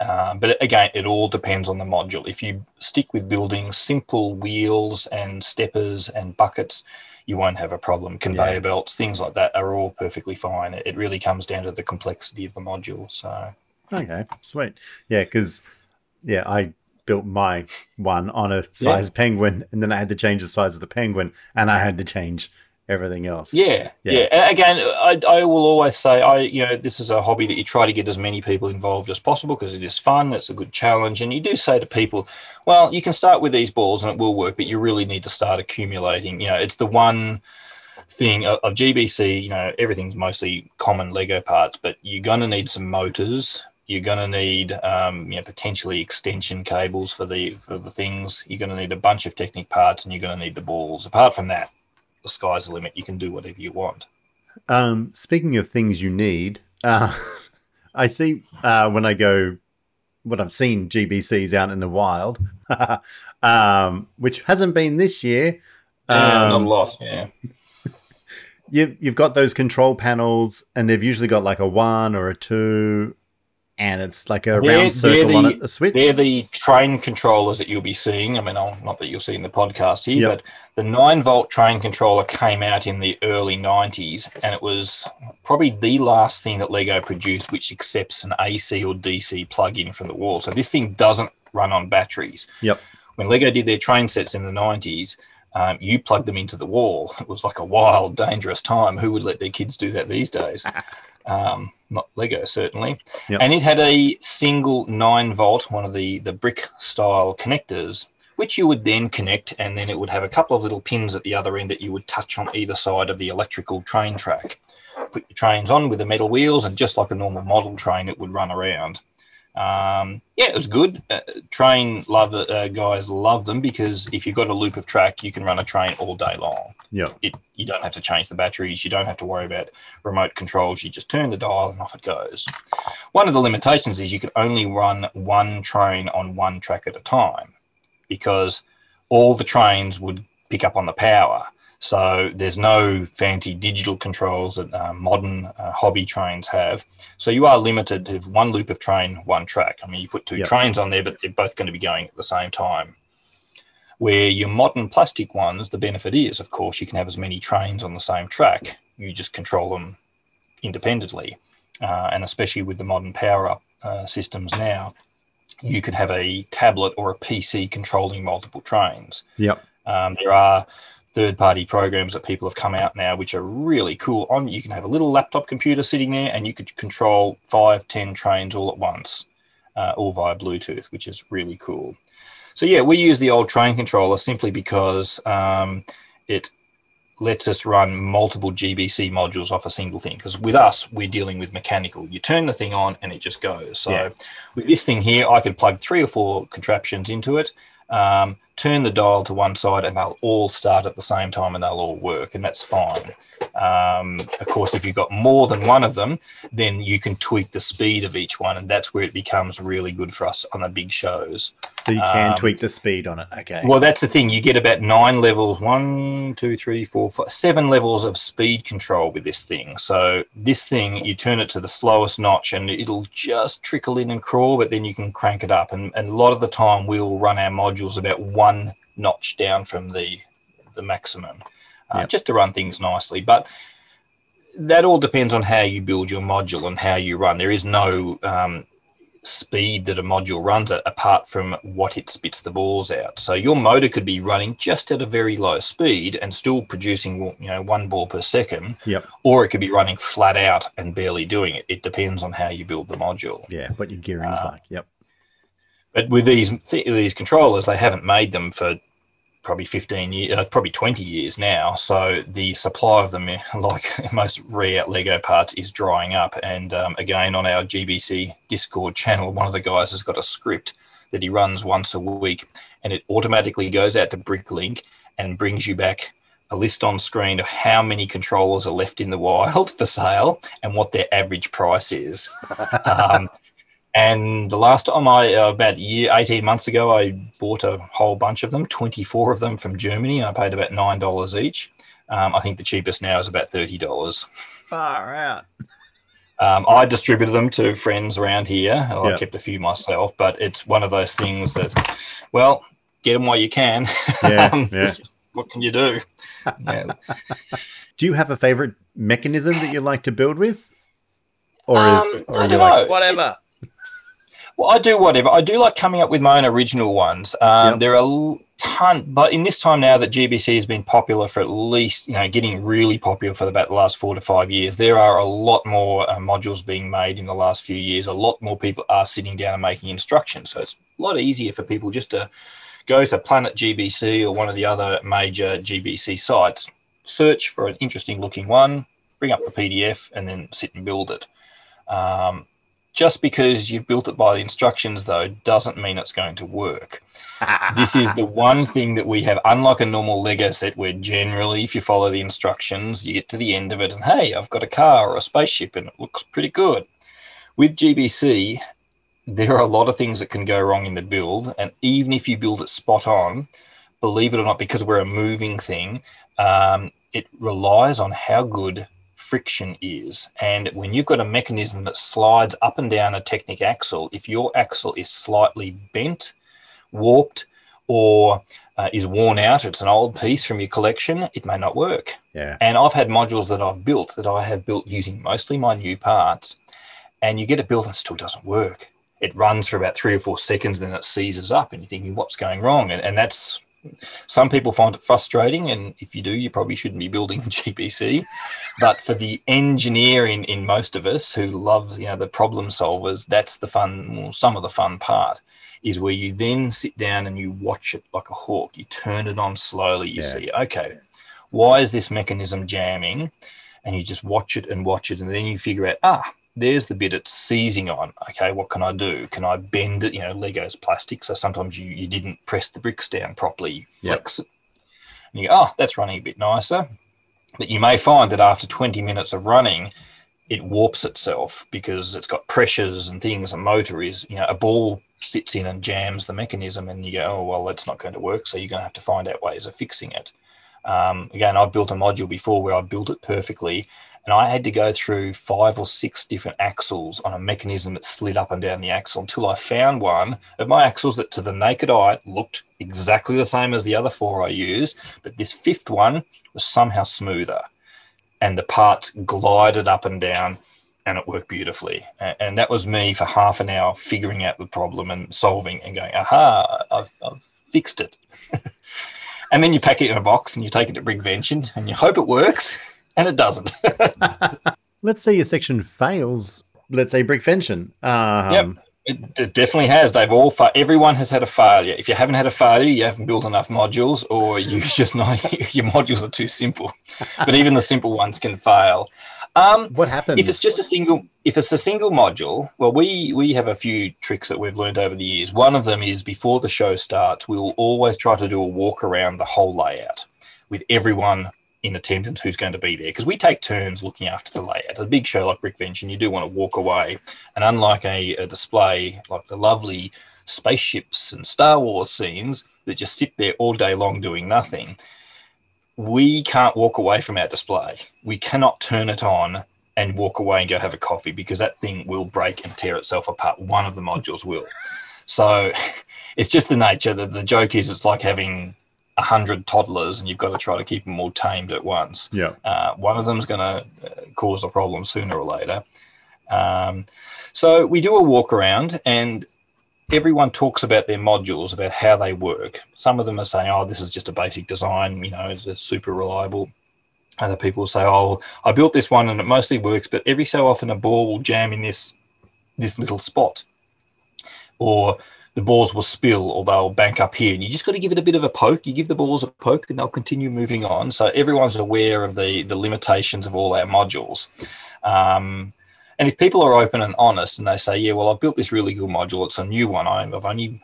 Uh, but again, it all depends on the module. If you stick with building simple wheels and steppers and buckets, you won't have a problem. Conveyor Yeah. belts, things like that, are all perfectly fine. It, it really comes down to the complexity of the module. So Okay, sweet. Yeah, because yeah, I built my one on a size penguin, and then I had to change the size of the penguin, and I had to change everything else. yeah, Yeah. yeah. Again, I, I will always say, I you know, this is a hobby that you try to get as many people involved as possible because it is fun. It's a good challenge, and you do say to people, well, you can start with these balls and it will work, but you really need to start accumulating. You know, it's the one thing of, of GBC. You know, everything's mostly common Lego parts, but you're going to need some motors. You're going to need, um, you know, potentially extension cables for the for the things. You're going to need a bunch of Technic parts, and you're going to need the balls. Apart from that, the sky's the limit. You can do whatever you want. Um, speaking of things you need, uh, <laughs> I see uh, when I go, when I've seen GBCs out in the wild, <laughs> um, which hasn't been this year. Yeah, Um, not a lot. Yeah. <laughs> you, you've got those control panels, and they've usually got like a one or a two, and it's like a They're- round circle on the- it, a switch. They're the train controllers that you'll be seeing. I mean, I'll- not that you'll see in the podcast here, Yep. but the 9 volt train controller came out in the early 90s, and it was probably the last thing that Lego produced which accepts an AC or DC plug in from the wall. So this thing doesn't run on batteries. Yep. When Lego did their train sets in the 90s, um, you plugged them into the wall. <laughs> It was like a wild, dangerous time. Who would let their kids do that these days? <laughs> Um, not Lego, certainly. Yep. And it had a single nine volt, one of the the brick style connectors, which you would then connect, and then it would have a couple of little pins at the other end that you would touch on either side of the electrical train track. Put your trains on with the metal wheels, and just like a normal model train, it would run around. Um, yeah, it was good. Uh, train love uh, guys love them because if you've got a loop of track, you can run a train all day long. Yep. it you don't have to change the batteries. You don't have to worry about remote controls. You just turn the dial and off it goes. One of the limitations is you can only run one train on one track at a time because all the trains would pick up on the power so there's no fancy digital controls that uh, modern uh, hobby trains have so you are limited to one loop of train one track i mean you put two Yep. trains on there but they're both going to be going at the same time where your modern plastic ones, the benefit is, of course, you can have as many trains on the same track. You just control them independently. Uh, and especially with the modern Powered Up uh, systems now, you could have a tablet or a PC controlling multiple trains. Yep. Um, there are third party programs that people have come out now which are really cool. On you can have a little laptop computer sitting there and you could control five ten trains all at once uh, all via bluetooth which is really cool. So yeah we use the old train controller simply because um, it lets us run multiple gbc modules off a single thing because with us we're dealing with mechanical. You turn the thing on and it just goes. So Yeah. with this thing here i could plug three or four contraptions into it. Um, turn the dial to one side and they'll all start at the same time and they'll all work and that's fine um, of course if you've got more than one of them then you can tweak the speed of each one and that's where it becomes really good for us on the big shows So you can Um, tweak the speed on it. Okay. well that's the thing you get about nine levels one two three four five seven levels of speed control with this thing so this thing you turn it to the slowest notch and it'll just trickle in and crawl but then you can crank it up and, and a lot of the time we'll run our modules about one notch down from the the maximum uh, Yep. just to run things nicely but that all depends on how you build your module and how you run there is no um, speed that a module runs at apart from what it spits the balls out. So your motor could be running just at a very low speed and still producing you know one ball per second, Yep. or it could be running flat out and barely doing it. It depends on how you build the module. Yeah. What your gearing's Uh, like. Yep. But with these th- these controllers, they haven't made them for probably 15 years, uh, probably 20 years now. So the supply of them, eh, <laughs> like most rare Lego parts, is drying up. And um, again, on our GBC Discord channel, one of the guys has got a script that he runs once a week, and it automatically goes out to BrickLink and brings you back a list on screen of how many controllers are left in the wild <laughs> for sale and what their average price is. <laughs> Um, and the last time I, uh, about year, 18 months ago, I bought a whole bunch of them, 24 of them from Germany, and I paid about $9 each. Um, I think the cheapest now is about $30. Far out. Um, I distributed them to friends around here. and Yeah. I kept a few myself, but it's one of those things that, well, get them while you can. Yeah, <laughs> Um, yeah. just- what can you do? Yeah. Do you have a favorite mechanism that you like to build with? Or Um, is or I don't like know. Whatever. Well, I do whatever. I do like coming up with my own original ones. Um, Yep. There are ton, but in this time now that GBC has been popular for at least, you know, getting really popular for about the last four to five years, there are a lot more uh, modules being made in the last few years. A lot more people are sitting down and making instructions. So it's a lot easier for people just to go to Planet GBC or one of the other major GBC sites, search for an interesting looking one, bring up the PDF, and then sit and build it. Um, just because you've built it by the instructions, though, doesn't mean it's going to work. <laughs> This is the one thing that we have, unlike a normal Lego set, where generally, if you follow the instructions, you get to the end of it and hey, I've got a car or a spaceship and it looks pretty good. With GBC, there are a lot of things that can go wrong in the build, and even if you build it spot on, believe it or not, because we're a moving thing, um, it relies on how good friction is. And when you've got a mechanism that slides up and down a Technic axle, if your axle is slightly bent, warped, or uh, is worn out, it's an old piece from your collection, it may not work. Yeah. And I've had modules that I've built that I have built using mostly my new parts, and you get it built and it still doesn't work. It runs for about three or four seconds, then it seizes up, and you're thinking, what's going wrong? And, and that's some people find it frustrating, and if you do, you probably shouldn't be building <laughs> GBC. But for the engineer in, in most of us who love you know the problem solvers, that's the fun. Well, some of the fun part is where you then sit down and you watch it like a hawk. You turn it on slowly. You yeah. see, okay, why is this mechanism jamming? And you just watch it and watch it, and then you figure out, ah, there's the bit it's seizing on. Okay, what can I do? Can I bend it? You know, Lego's plastic, so sometimes you, you didn't press the bricks down properly, flex yep. it. And you go, oh, that's running a bit nicer. But you may find that after 20 minutes of running, it warps itself because it's got pressures and things. A motor is, you know, a ball sits in and jams the mechanism, and you go, oh, well, that's not going to work. So you're going to have to find out ways of fixing it. Um, again, I've built a module before where I built it perfectly and I had to go through five or six different axles on a mechanism that slid up and down the axle until I found one of my axles that to the naked eye looked exactly the same as the other four I used, but this fifth one was somehow smoother. And the parts glided up and down and it worked beautifully. And that was me for half an hour figuring out the problem and solving and going, aha, I've, I've fixed it. <laughs> and then you pack it in a box and you take it to Brickvention and you hope it works <laughs> and it doesn't. <laughs> let's say your section fails. Let's say Brickvention. Um, yep. It, it, definitely has. They've all fa- everyone has had a failure. If you haven't had a failure, you haven't built enough modules, or you <laughs> just not <laughs> your modules are too simple. But even the simple ones can fail. Um, what happens if it's just a single? If it's a single module, well, we we have a few tricks that we've learned over the years. One of them is before the show starts, we'll always try to do a walk around the whole layout with everyone in attendance who's going to be there because we take turns looking after the layout. A big show like Brickvention, you do want to walk away, and unlike a, a display like the lovely spaceships and Star Wars scenes that just sit there all day long doing nothing, we can't walk away from our display. We cannot turn it on and walk away and go have a coffee because that thing will break and tear itself apart. One of the modules will. So <laughs> it's just the nature. The, the joke is it's like having a hundred toddlers and you've got to try to keep them all tamed at once. Yeah. Uh, one of them's going to uh, cause a problem sooner or later. Um, so we do a walk around and everyone talks about their modules, about how they work. Some of them are saying, oh, this is just a basic design, you know, it's, it's super reliable. Other people say, oh, I built this one and it mostly works, but every so often a ball will jam in this this little spot. Or the balls will spill or they'll bank up here. And you just got to give it a bit of a poke. You give the balls a poke and they'll continue moving on. So everyone's aware of the, the limitations of all our modules. Um, and if people are open and honest and they say, yeah, well, I've built this really good module, it's a new one, I've only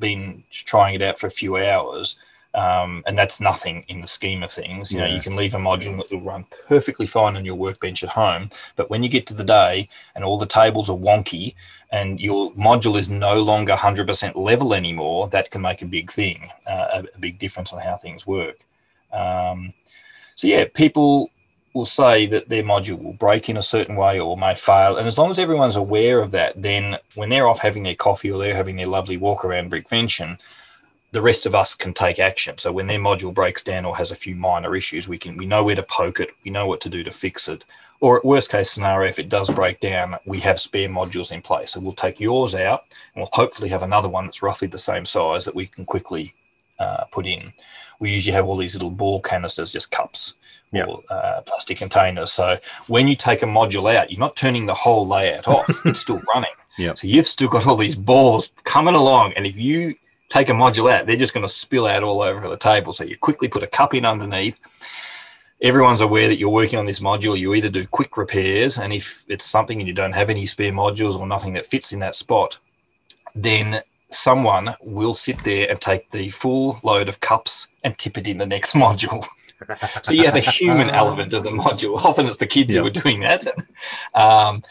been trying it out for a few hours. Um, and that's nothing in the scheme of things. You know, you can leave a module that will run perfectly fine on your workbench at home, but when you get to the day and all the tables are wonky and your module is no longer 100% level anymore, that can make a big thing, uh, a, a, big difference on how things work. Um, so yeah, people will say that their module will break in a certain way or may fail, and as long as everyone's aware of that, then when they're off having their coffee or they're having their lovely walk around Brickvention, the rest of us can take action. So when their module breaks down or has a few minor issues, we can we know where to poke it, we know what to do to fix it. Or at worst case scenario, if it does break down, we have spare modules in place. So we'll take yours out and we'll hopefully have another one that's roughly the same size that we can quickly uh, put in. We usually have all these little ball canisters, just cups yep. or uh, plastic containers. So when you take a module out, you're not turning the whole layout off, <laughs> it's still running. Yep. So you've still got all these balls coming along. And if you take a module out, they're just going to spill out all over the table. So you quickly put a cup in underneath. Everyone's aware that you're working on this module. You either do quick repairs, and if it's something and you don't have any spare modules or nothing that fits in that spot, then someone will sit there and take the full load of cups and tip it in the next <laughs> module. so you have a human <laughs> element of the module. Often it's the kids who are doing that. Um,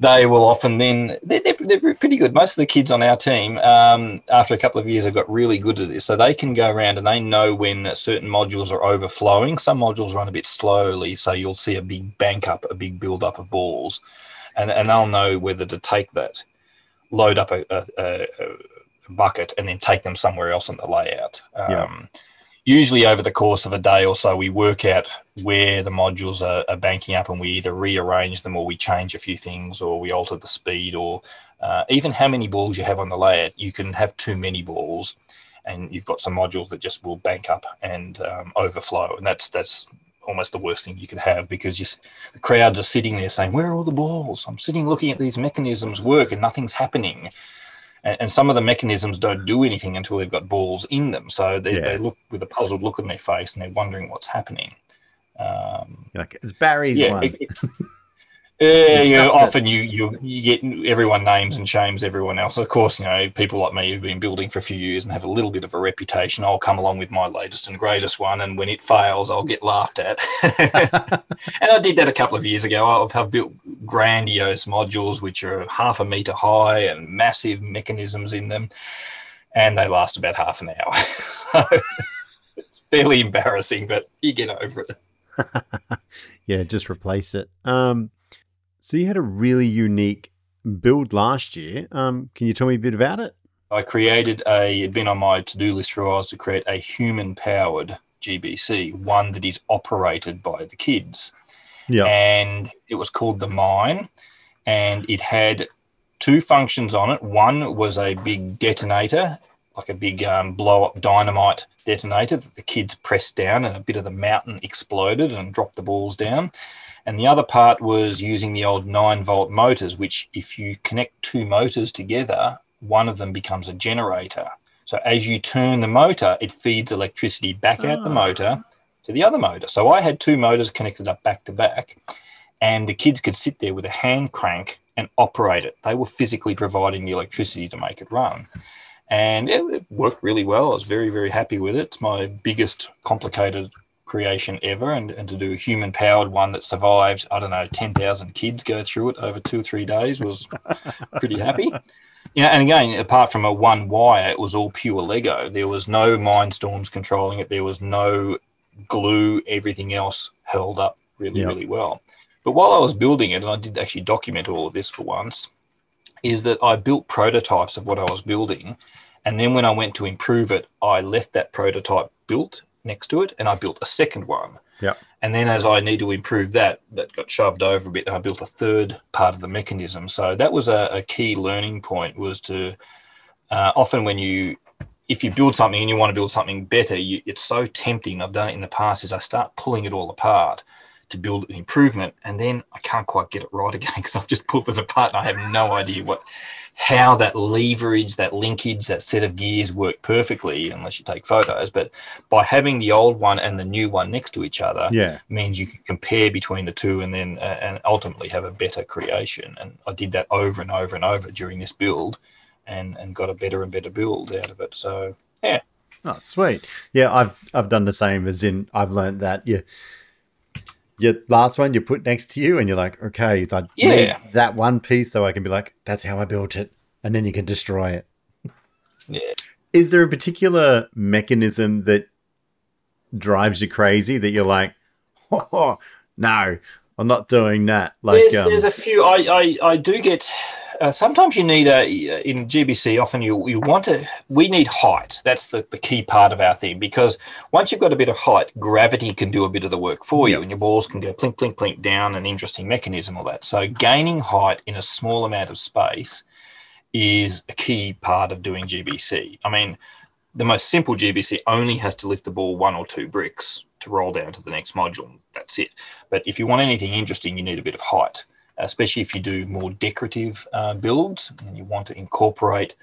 they will often then they're, they're, they're pretty good. Most of the kids on our team, um, after a couple of years, have got really good at this. So they can go around and they know when certain modules are overflowing. Some modules run a bit slowly, so you'll see a big bank up, a big build up of balls, and and they'll know whether to take that, load up a, a, a, a bucket, and then take them somewhere else in the layout. Um, Yeah. Usually, over the course of a day or so, we work out where the modules are, are banking up, and we either rearrange them, or we change a few things, or we alter the speed, or uh, even how many balls you have on the layout. You can have too many balls, and you've got some modules that just will bank up and um, overflow, and that's that's almost the worst thing you could have because you, the crowds are sitting there saying, "Where are all the balls?" I'm sitting looking at these mechanisms work, and nothing's happening. And, and some of the mechanisms don't do anything until they've got balls in them, so they, Yeah. they look with a puzzled look on their face, and they're wondering what's happening. Um, like, it's Barry's yeah, one. it- it- yeah, yeah, often you, you you get everyone names and shames everyone else. Of course, you know people like me who've been building for a few years and have a little bit of a reputation. I'll come along with my latest and greatest one, and when it fails, I'll get laughed at. <laughs> and I did that a couple of years ago. I've, I've built grandiose modules which are half a meter high and massive mechanisms in them, and they last about half an hour. <laughs> so it's fairly embarrassing, but you get over it. <laughs> yeah, just replace it. Um, so you had a really unique build last year. Um, can you tell me a bit about it? I created a, it'd been on my to do list for a while to create a human powered GBC, one that is operated by the kids. Yeah. And it was called the Mine. And it had two functions on it. One was a big detonator, like a big um, blow up dynamite detonator that the kids pressed down, and a bit of the mountain exploded and dropped the balls down. And the other part was using the old nine volt motors, which, if you connect two motors together, one of them becomes a generator. So as you turn the motor, it feeds electricity back out the Ah. motor to the other motor. So I had two motors connected up back to back, and the kids could sit there with a hand crank and operate it. They were physically providing the electricity to make it run. And it, it worked really well. I was very, very happy with it. It's my biggest complicated creation ever. And, and to do a human powered one that survived, I don't know, 10,000 kids go through it over two or three days was pretty happy. <laughs> Yeah, and again, apart from a one wire, it was all pure Lego. There was no mindstorms controlling it. There was no glue. Everything else held up really, Yep. really well. But while I was building it, and I did actually document all of this for once, is that I built prototypes of what I was building. And then when I went to improve it, I left that prototype built next to it and I built a second one. Yeah. And then as I need to improve that, that got shoved over a bit and I built a third part of the mechanism. So that was a, a key learning point was to uh, often when you if you build something and you want to build something better, you, it's so tempting. I've done it in the past. Is I start pulling it all apart to build an improvement, and then I can't quite get it right <laughs> again because I've just pulled it apart and I have no idea what how that leverage, that linkage, that set of gears work perfectly unless you take photos. But by having the old one and the new one next to each other, Yeah. means you can compare between the two and then uh, and ultimately have a better creation. And I did that over and over and over during this build, and and got a better and better build out of it. So yeah, Oh, sweet. Yeah, I've I've done the same. As in, I've learned that you, your last one you put next to you, and you're like, okay, I Yeah. that one piece, so I can be like, that's how I built it, and then you can destroy it. <laughs> yeah. Is there a particular mechanism that drives you crazy that you're like, <laughs> oh, no, I'm not doing that? Like, there's, um, there's a few. I I, I do get. Uh, sometimes you need a in GBC. Often you you want to. We need height. That's the, the key part of our thing because once you've got a bit of height, gravity can do a bit of the work for you, Yep. and your balls can go plink plink plink down. An interesting mechanism, all that. So gaining height in a small amount of space is a key part of doing GBC. I mean, the most simple GBC only has to lift the ball one or two bricks to roll down to the next module. That's it. But if you want anything interesting, you need a bit of height, especially if you do more decorative uh, builds and you want to incorporate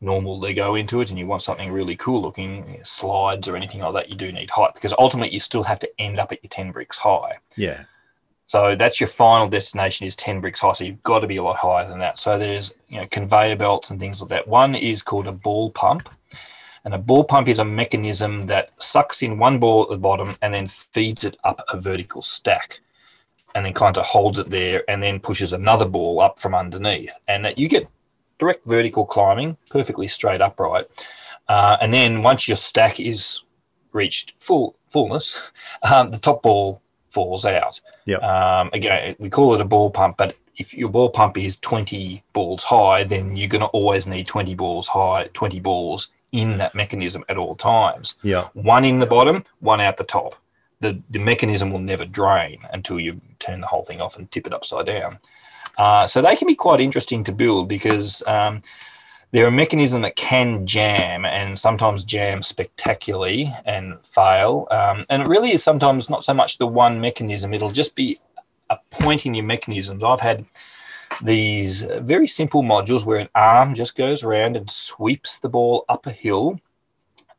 normal Lego into it and you want something really cool looking, you know, slides or anything like that, you do need height because ultimately you still have to end up at your 10 bricks high. yeah, So that's your final destination is 10 bricks high. So you've got to be a lot higher than that. So there's you know conveyor belts and things like that. One is called a ball pump. And a ball pump is a mechanism that sucks in one ball at the bottom and then feeds it up a vertical stack and then kind of holds it there and then pushes another ball up from underneath. And that you get direct vertical climbing, perfectly straight upright. Uh, and then once your stack is reached full fullness, <laughs> um, the top ball falls out. Yep. Um, again, we call it a ball pump, but if your ball pump is 20 balls high, then you're going to always need 20 balls high, 20 balls in that mechanism at all times. Yeah. One in the bottom, one out the top. The, the mechanism will never drain until you turn the whole thing off and tip it upside down. Uh, so they can be quite interesting to build because um, they're a mechanism that can jam and sometimes jam spectacularly and fail. Um, and it really is sometimes not so much the one mechanism, it'll just be a point in your mechanisms. I've had these very simple modules where an arm just goes around and sweeps the ball up a hill.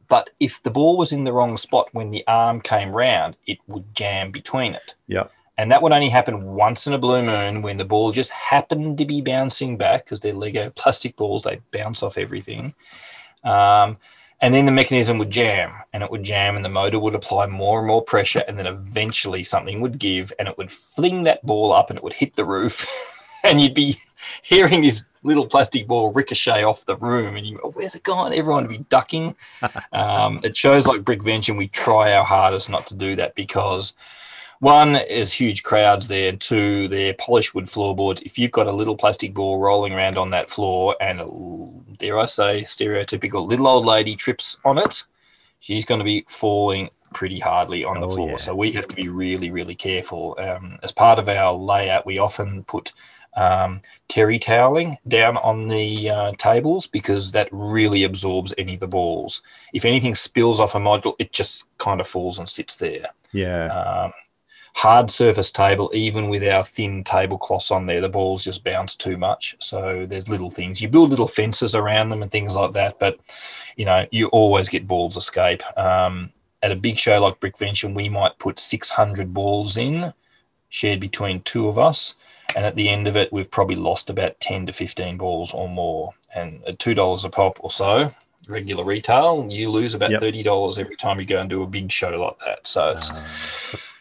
But if the ball was in the wrong spot when the arm came round, it would jam between it. Yeah. And that would only happen once in a blue moon when the ball just happened to be bouncing back because they're Lego <laughs> plastic balls, they bounce off everything. Um, and then the mechanism would jam and it would jam and the motor would apply more and more pressure and then eventually something would give and it would fling that ball up and it would hit the roof <laughs> and you'd be hearing this little plastic ball ricochet off the room and you go, where's it gone? Everyone would be ducking. <laughs> um, it shows like Brickvention, we try our hardest not to do that because one is huge crowds there, and two, they're polished wood floorboards. If you've got a little plastic ball rolling around on that floor, and a, dare I say, stereotypical little old lady trips on it, she's going to be falling pretty hardly on the Oh, floor. yeah. So we have to be really, really careful. Um, as part of our layout, we often put um, terry toweling down on the uh, tables because that really absorbs any of the balls. If anything spills off a module, it just kind of falls and sits there Yeah. um, hard surface table, even with our thin tablecloths on there, the balls just bounce too much. So there's little things. You build little fences around them and things like that, but you know you always get balls escape. Um, at a big show like Brickvention, we might put 600 balls in, shared between two of us, and at the end of it, we've probably lost about 10 to 15 balls or more. And at two dollars a pop or so, regular retail, you lose about Yep. thirty dollars every time you go and do a big show like that. So it's Uh,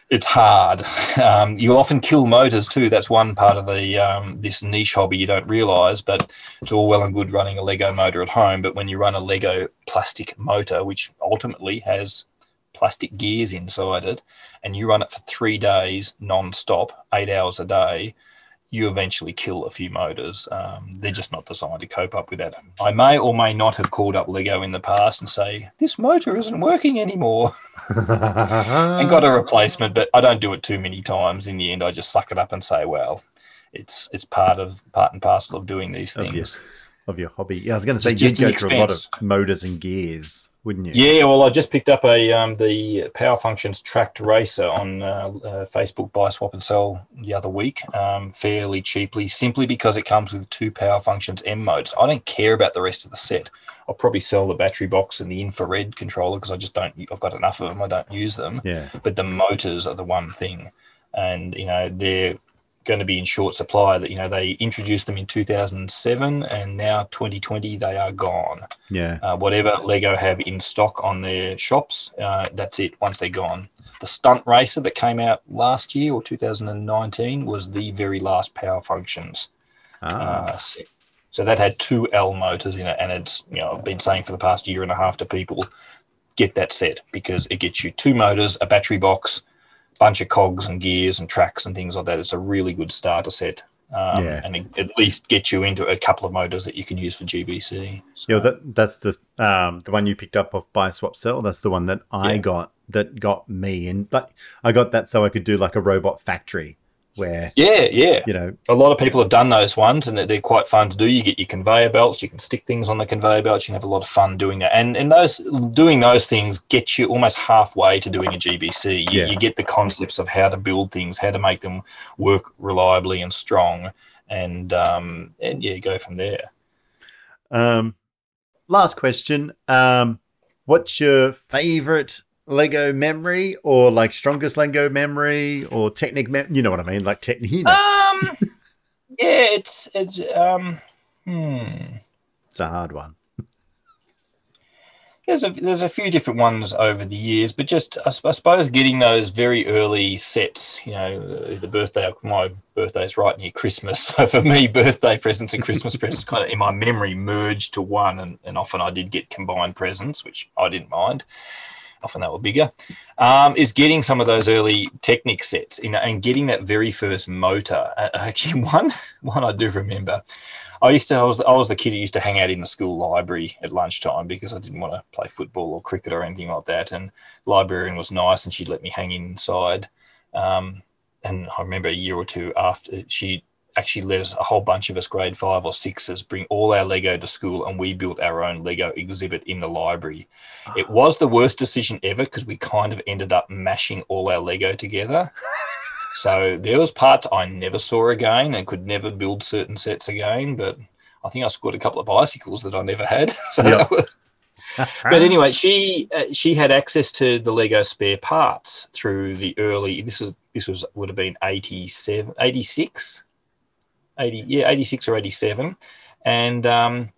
it's hard. Um, you'll often kill motors too. That's one part of the um, this niche hobby you don't realise. But it's all well and good running a Lego motor at home, but when you run a Lego plastic motor, which ultimately has plastic gears inside it, and you run it for three days non-stop, eight hours a day, you eventually kill a few motors. Um, they're just not designed to cope up with that. I may or may not have called up Lego in the past and say this motor isn't working anymore <laughs> and got a replacement, but I don't do it too many times. In the end, I just suck it up and say, well, it's it's part of part and parcel of doing these Of your, things. of your hobby. Yeah, I was going to say, Just- just go through a lot of motors and gears, wouldn't you? Yeah, well, I just picked up a um, the Power Functions tracked racer on uh, uh, Facebook Buy Swap and Sell the other week, um, fairly cheaply, simply because it comes with two Power Functions M motors. I don't care about the rest of the set. I'll probably sell the battery box and the infrared controller because I just don't. I've got enough of them. I don't use them. Yeah. but the motors are the one thing and you know they're going to be in short supply that you know they introduced them in 2007 and now 2020 they are gone Yeah. uh, whatever lego have in stock on their shops uh, that's it once they're gone the stunt racer that came out last year or 2019 was the very last power functions Ah, uh, set. So that had two L motors in it, and it's you know I've been saying for the past year and a half to people, get that set because it gets you two motors, a battery box, bunch of cogs and gears and tracks and things like that. It's a really good starter set, um, Yeah. and at least get you into a couple of motors that you can use for GBC. So, yeah, that that's the um the one you picked up off Buy Swap Sell. That's the one that I Yeah. got that got me, and like I got that so I could do like a robot factory where yeah, yeah. you know A lot of people have done those ones, and they're, they're quite fun to do. You get your conveyor belts, you can stick things on the conveyor belts. You can have a lot of fun doing that, and and those doing those things get you almost halfway to doing a GBC. You, Yeah. you get the concepts of how to build things, how to make them work reliably and strong, and um, and yeah, go from there. Um, last question. Um, what's your favorite Lego memory, or like strongest Lego memory, or Technic? Mem- you know what I mean? Like Technic. You know, Um, yeah, <laughs> it's it's um, hmm. it's a hard one. <laughs> there's a there's a few different ones over the years, but just I, I suppose getting those very early sets. You know, the birthday my birthday's right near Christmas, <laughs> so for me, birthday presents and Christmas presents kind of in my memory merged to one, and, and often I did get combined presents, which I didn't mind. Often they were bigger. Um, is getting some of those early Technic sets, and getting that very first motor. Uh, <laughs> actually, one one I do remember. I used to I was I was the kid who used to hang out in the school library at lunchtime because I didn't want to play football or cricket or anything like that. And the librarian was nice and she'd let me hang inside. Um, and I remember a year or two after she actually let us a whole bunch of us grade five or sixes bring all our Lego to school and we built our own Lego exhibit in the library. It ah. was the worst decision ever because we kind of ended up mashing all our Lego together. <laughs> So there was parts I never saw again and could never build certain sets again. But I think I scored a couple of bicycles that I never had. <laughs> So yep. <laughs> but anyway, she uh, she had access to the Lego spare parts through the early. This is this was would have been 87, 86, 80, yeah, 86 or 87. And um,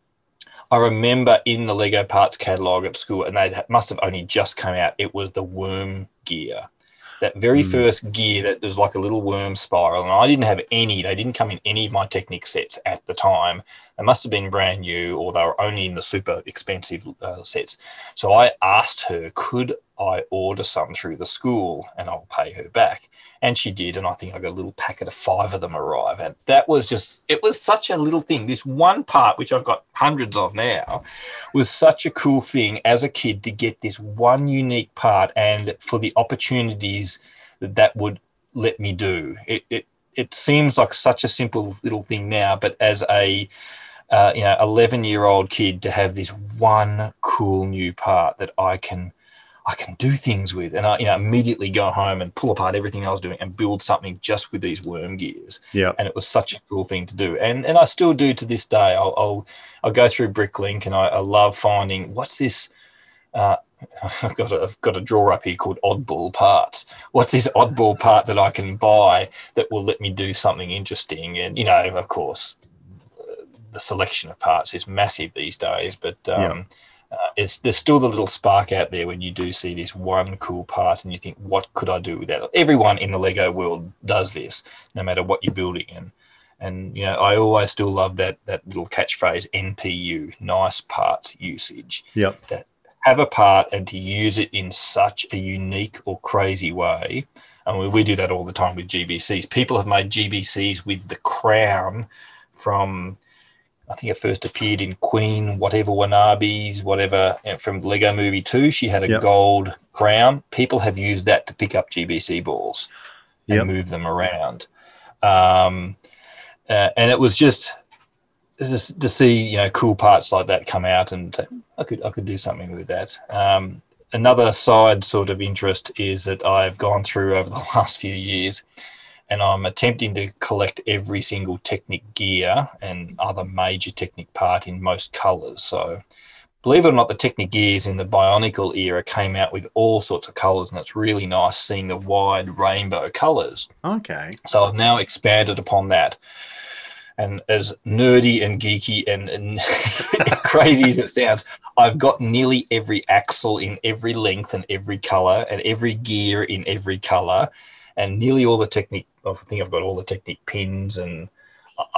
I remember in the Lego parts catalog at school, and they must have only just come out, it was the worm gear that very mm. first gear that was like a little worm spiral. And I didn't have any, they didn't come in any of my Technic sets at the time. They must have been brand new or they were only in the super expensive uh, sets. So I asked her, could I order some through the school and I'll pay her back? And she did. And I think I got a little packet of five of them arrive. And that was just, it was such a little thing. This one part, which I've got hundreds of now, was such a cool thing as a kid to get this one unique part and for the opportunities that that would let me do. It, it, it seems like such a simple little thing now, but as a uh, you know, 11 year old kid to have this one cool new part that I can I can do things with, and I you know immediately go home and pull apart everything I was doing and build something just with these worm gears. Yeah, and it was such a cool thing to do, and and I still do to this day. I'll I'll, I'll go through BrickLink, and I, I love finding what's this. Uh, <laughs> I've got a, I've got a drawer up here called oddball parts. What's this oddball part that I can buy that will let me do something interesting? And you know, of course, the selection of parts is massive these days, but um, yeah uh, it's there's still the little spark out there when you do see this one cool part and you think, what could I do with that? Everyone in the Lego world does this, no matter what you're building. And and you know, I always still love that that little catchphrase NPU, nice parts usage. Yep. That have a part and to use it in such a unique or crazy way. And we, we do that all the time with GBCs. People have made GBCs with the crown from I think it first appeared in Queen, Watevra Wa'Nabi's, whatever from Lego Movie 2. She had a yep. gold crown. People have used that to pick up GBC balls and yep. move them around. Um, uh, and it was just, just to see you know cool parts like that come out, and I could I could do something with that. Um, another side sort of interest is that I've gone through over the <laughs> last few years and I'm attempting to collect every single Technic gear and other major Technic part in most colors. So, believe it or not, the Technic gears in the Bionicle era came out with all sorts of colors, and it's really nice seeing the wide rainbow colors. Okay. So, I've now expanded upon that. And as nerdy and geeky and, and <laughs> crazy as it sounds, I've got nearly every axle in every length and every color, and every gear in every color and nearly all the Technic. I think I've got all the Technic pins, and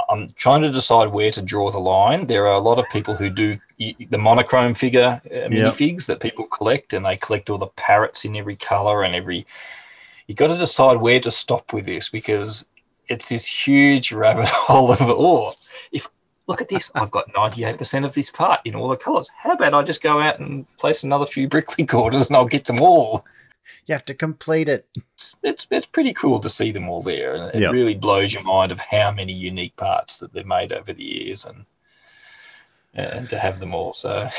I'm trying to decide where to draw the line. There are a lot of people who do the monochrome figure uh, minifigs that people collect, and they collect all the parrots in every color and every. You got to decide where to stop with this because it's this huge rabbit <laughs> hole of oh, if look at this, I've got 98% of this part in all the colors. How about I just go out and place another few <laughs> BrickLink quarters and I'll get them all? You have to complete it. It's, it's, it's pretty cool to see them all there. And it yep. really blows your mind of how many unique parts that they've made over the years and and to have them all. So <laughs>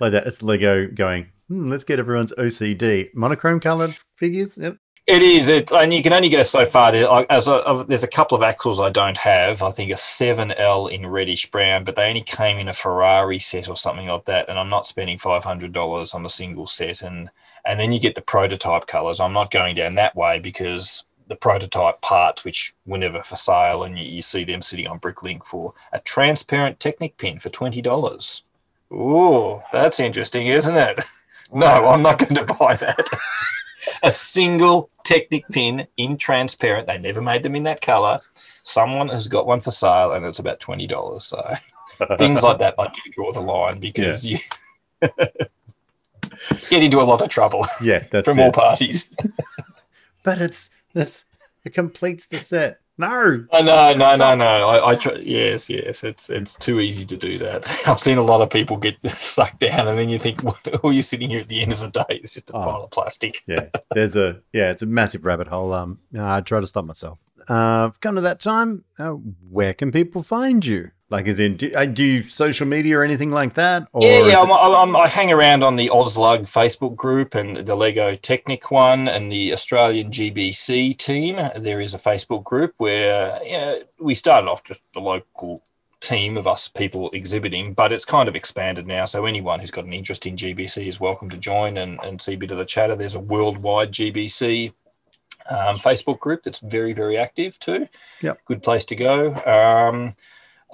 like that. It's Lego going, hmm, let's get everyone's OCD. Monochrome colored figures. Yep. It is, it, and you can only go so far. There, as a, there's a couple of axles I don't have. I think a 7L in reddish brown, but they only came in a Ferrari set or something like that. And I'm not spending $500 on a single set. And and then you get the prototype colors. I'm not going down that way because the prototype parts, which were never for sale, and you, you see them sitting on BrickLink for a transparent Technic pin for twenty dollars, Ooh, that's interesting, isn't it? <laughs> No, I'm not going to buy that. <laughs> a single Technic pin in transparent. They never made them in that color. Someone has got one for sale, and it's about twenty dollars. So <laughs> things like that, I do draw the line because you get into a lot of trouble <laughs> Yeah, that's from it. all parties. <laughs> But it's that's it completes the set. No. Oh, no, no, no, no. I, I try, yes, yes. It's it's too easy to do that. <laughs> I've seen a lot of people get sucked down, and then you think, well, you're sitting here at the end of the day. It's just a Oh. pile of plastic. yeah, there's a yeah, it's a massive rabbit hole. Um, I try to stop myself. Uh, I've come to that time. Uh, where can people find you? Like, as in, do, uh, do you social media or anything like that? Or yeah, yeah. it- I'm, I'm, I hang around on the AusLUG Facebook group and the Lego Technic one and the Australian GBC team. There is a Facebook group where yeah, we started off just a local team of us people exhibiting, but it's kind of expanded now. So anyone who's got an interest in GBC is welcome to join and, and see a bit of the chatter. There's a worldwide GBC um, Facebook group that's very, very active too. Yep. Good place to go. Um,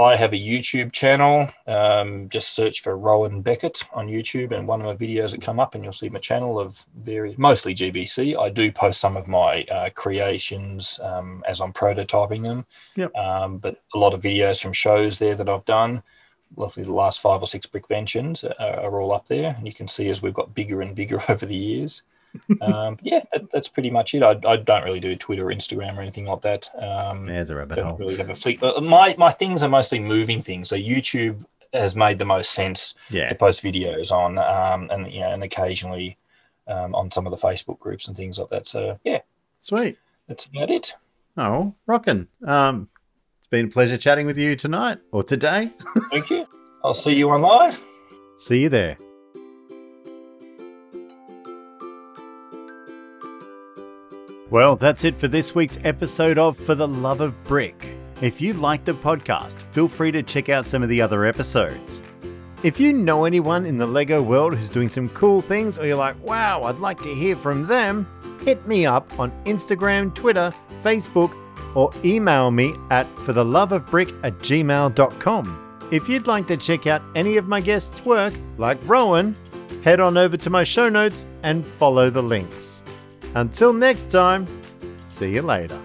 I have a YouTube channel. Um, just search for Rowan Beckett on YouTube, and one of my videos that come up, and you'll see my channel of various, mostly GBC. I do post some of my uh, creations um, as I'm prototyping them. Yep. Um, but a lot of videos from shows there that I've done. Roughly the last five or six Brickventions are, are all up there, and you can see as we've got bigger and bigger <laughs> over the years. Um, yeah, that, that's pretty much it. I, I don't really do Twitter or Instagram or anything like that. Um, There's a rabbit don't hole. really have a fleet. But my my things are mostly moving things. So YouTube has made the most sense Yeah, to post videos on, um, and you know, and occasionally um, on some of the Facebook groups and things like that. So yeah, sweet. that's about it. Oh, rocking. Um, it's been a pleasure chatting with you tonight or today. <laughs> Thank you. I'll see you online. See you there. Well, that's it for this week's episode of For the Love of Brick. If you like the podcast, feel free to check out some of the other episodes. If you know anyone in the LEGO world who's doing some cool things, or you're like, wow, I'd like to hear from them, hit me up on Instagram, Twitter, Facebook, or email me at fortheloveofbrick at gmail.com. If you'd like to check out any of my guests' work, like Rowan, head on over to my show notes and follow the links. Until next time, see you later.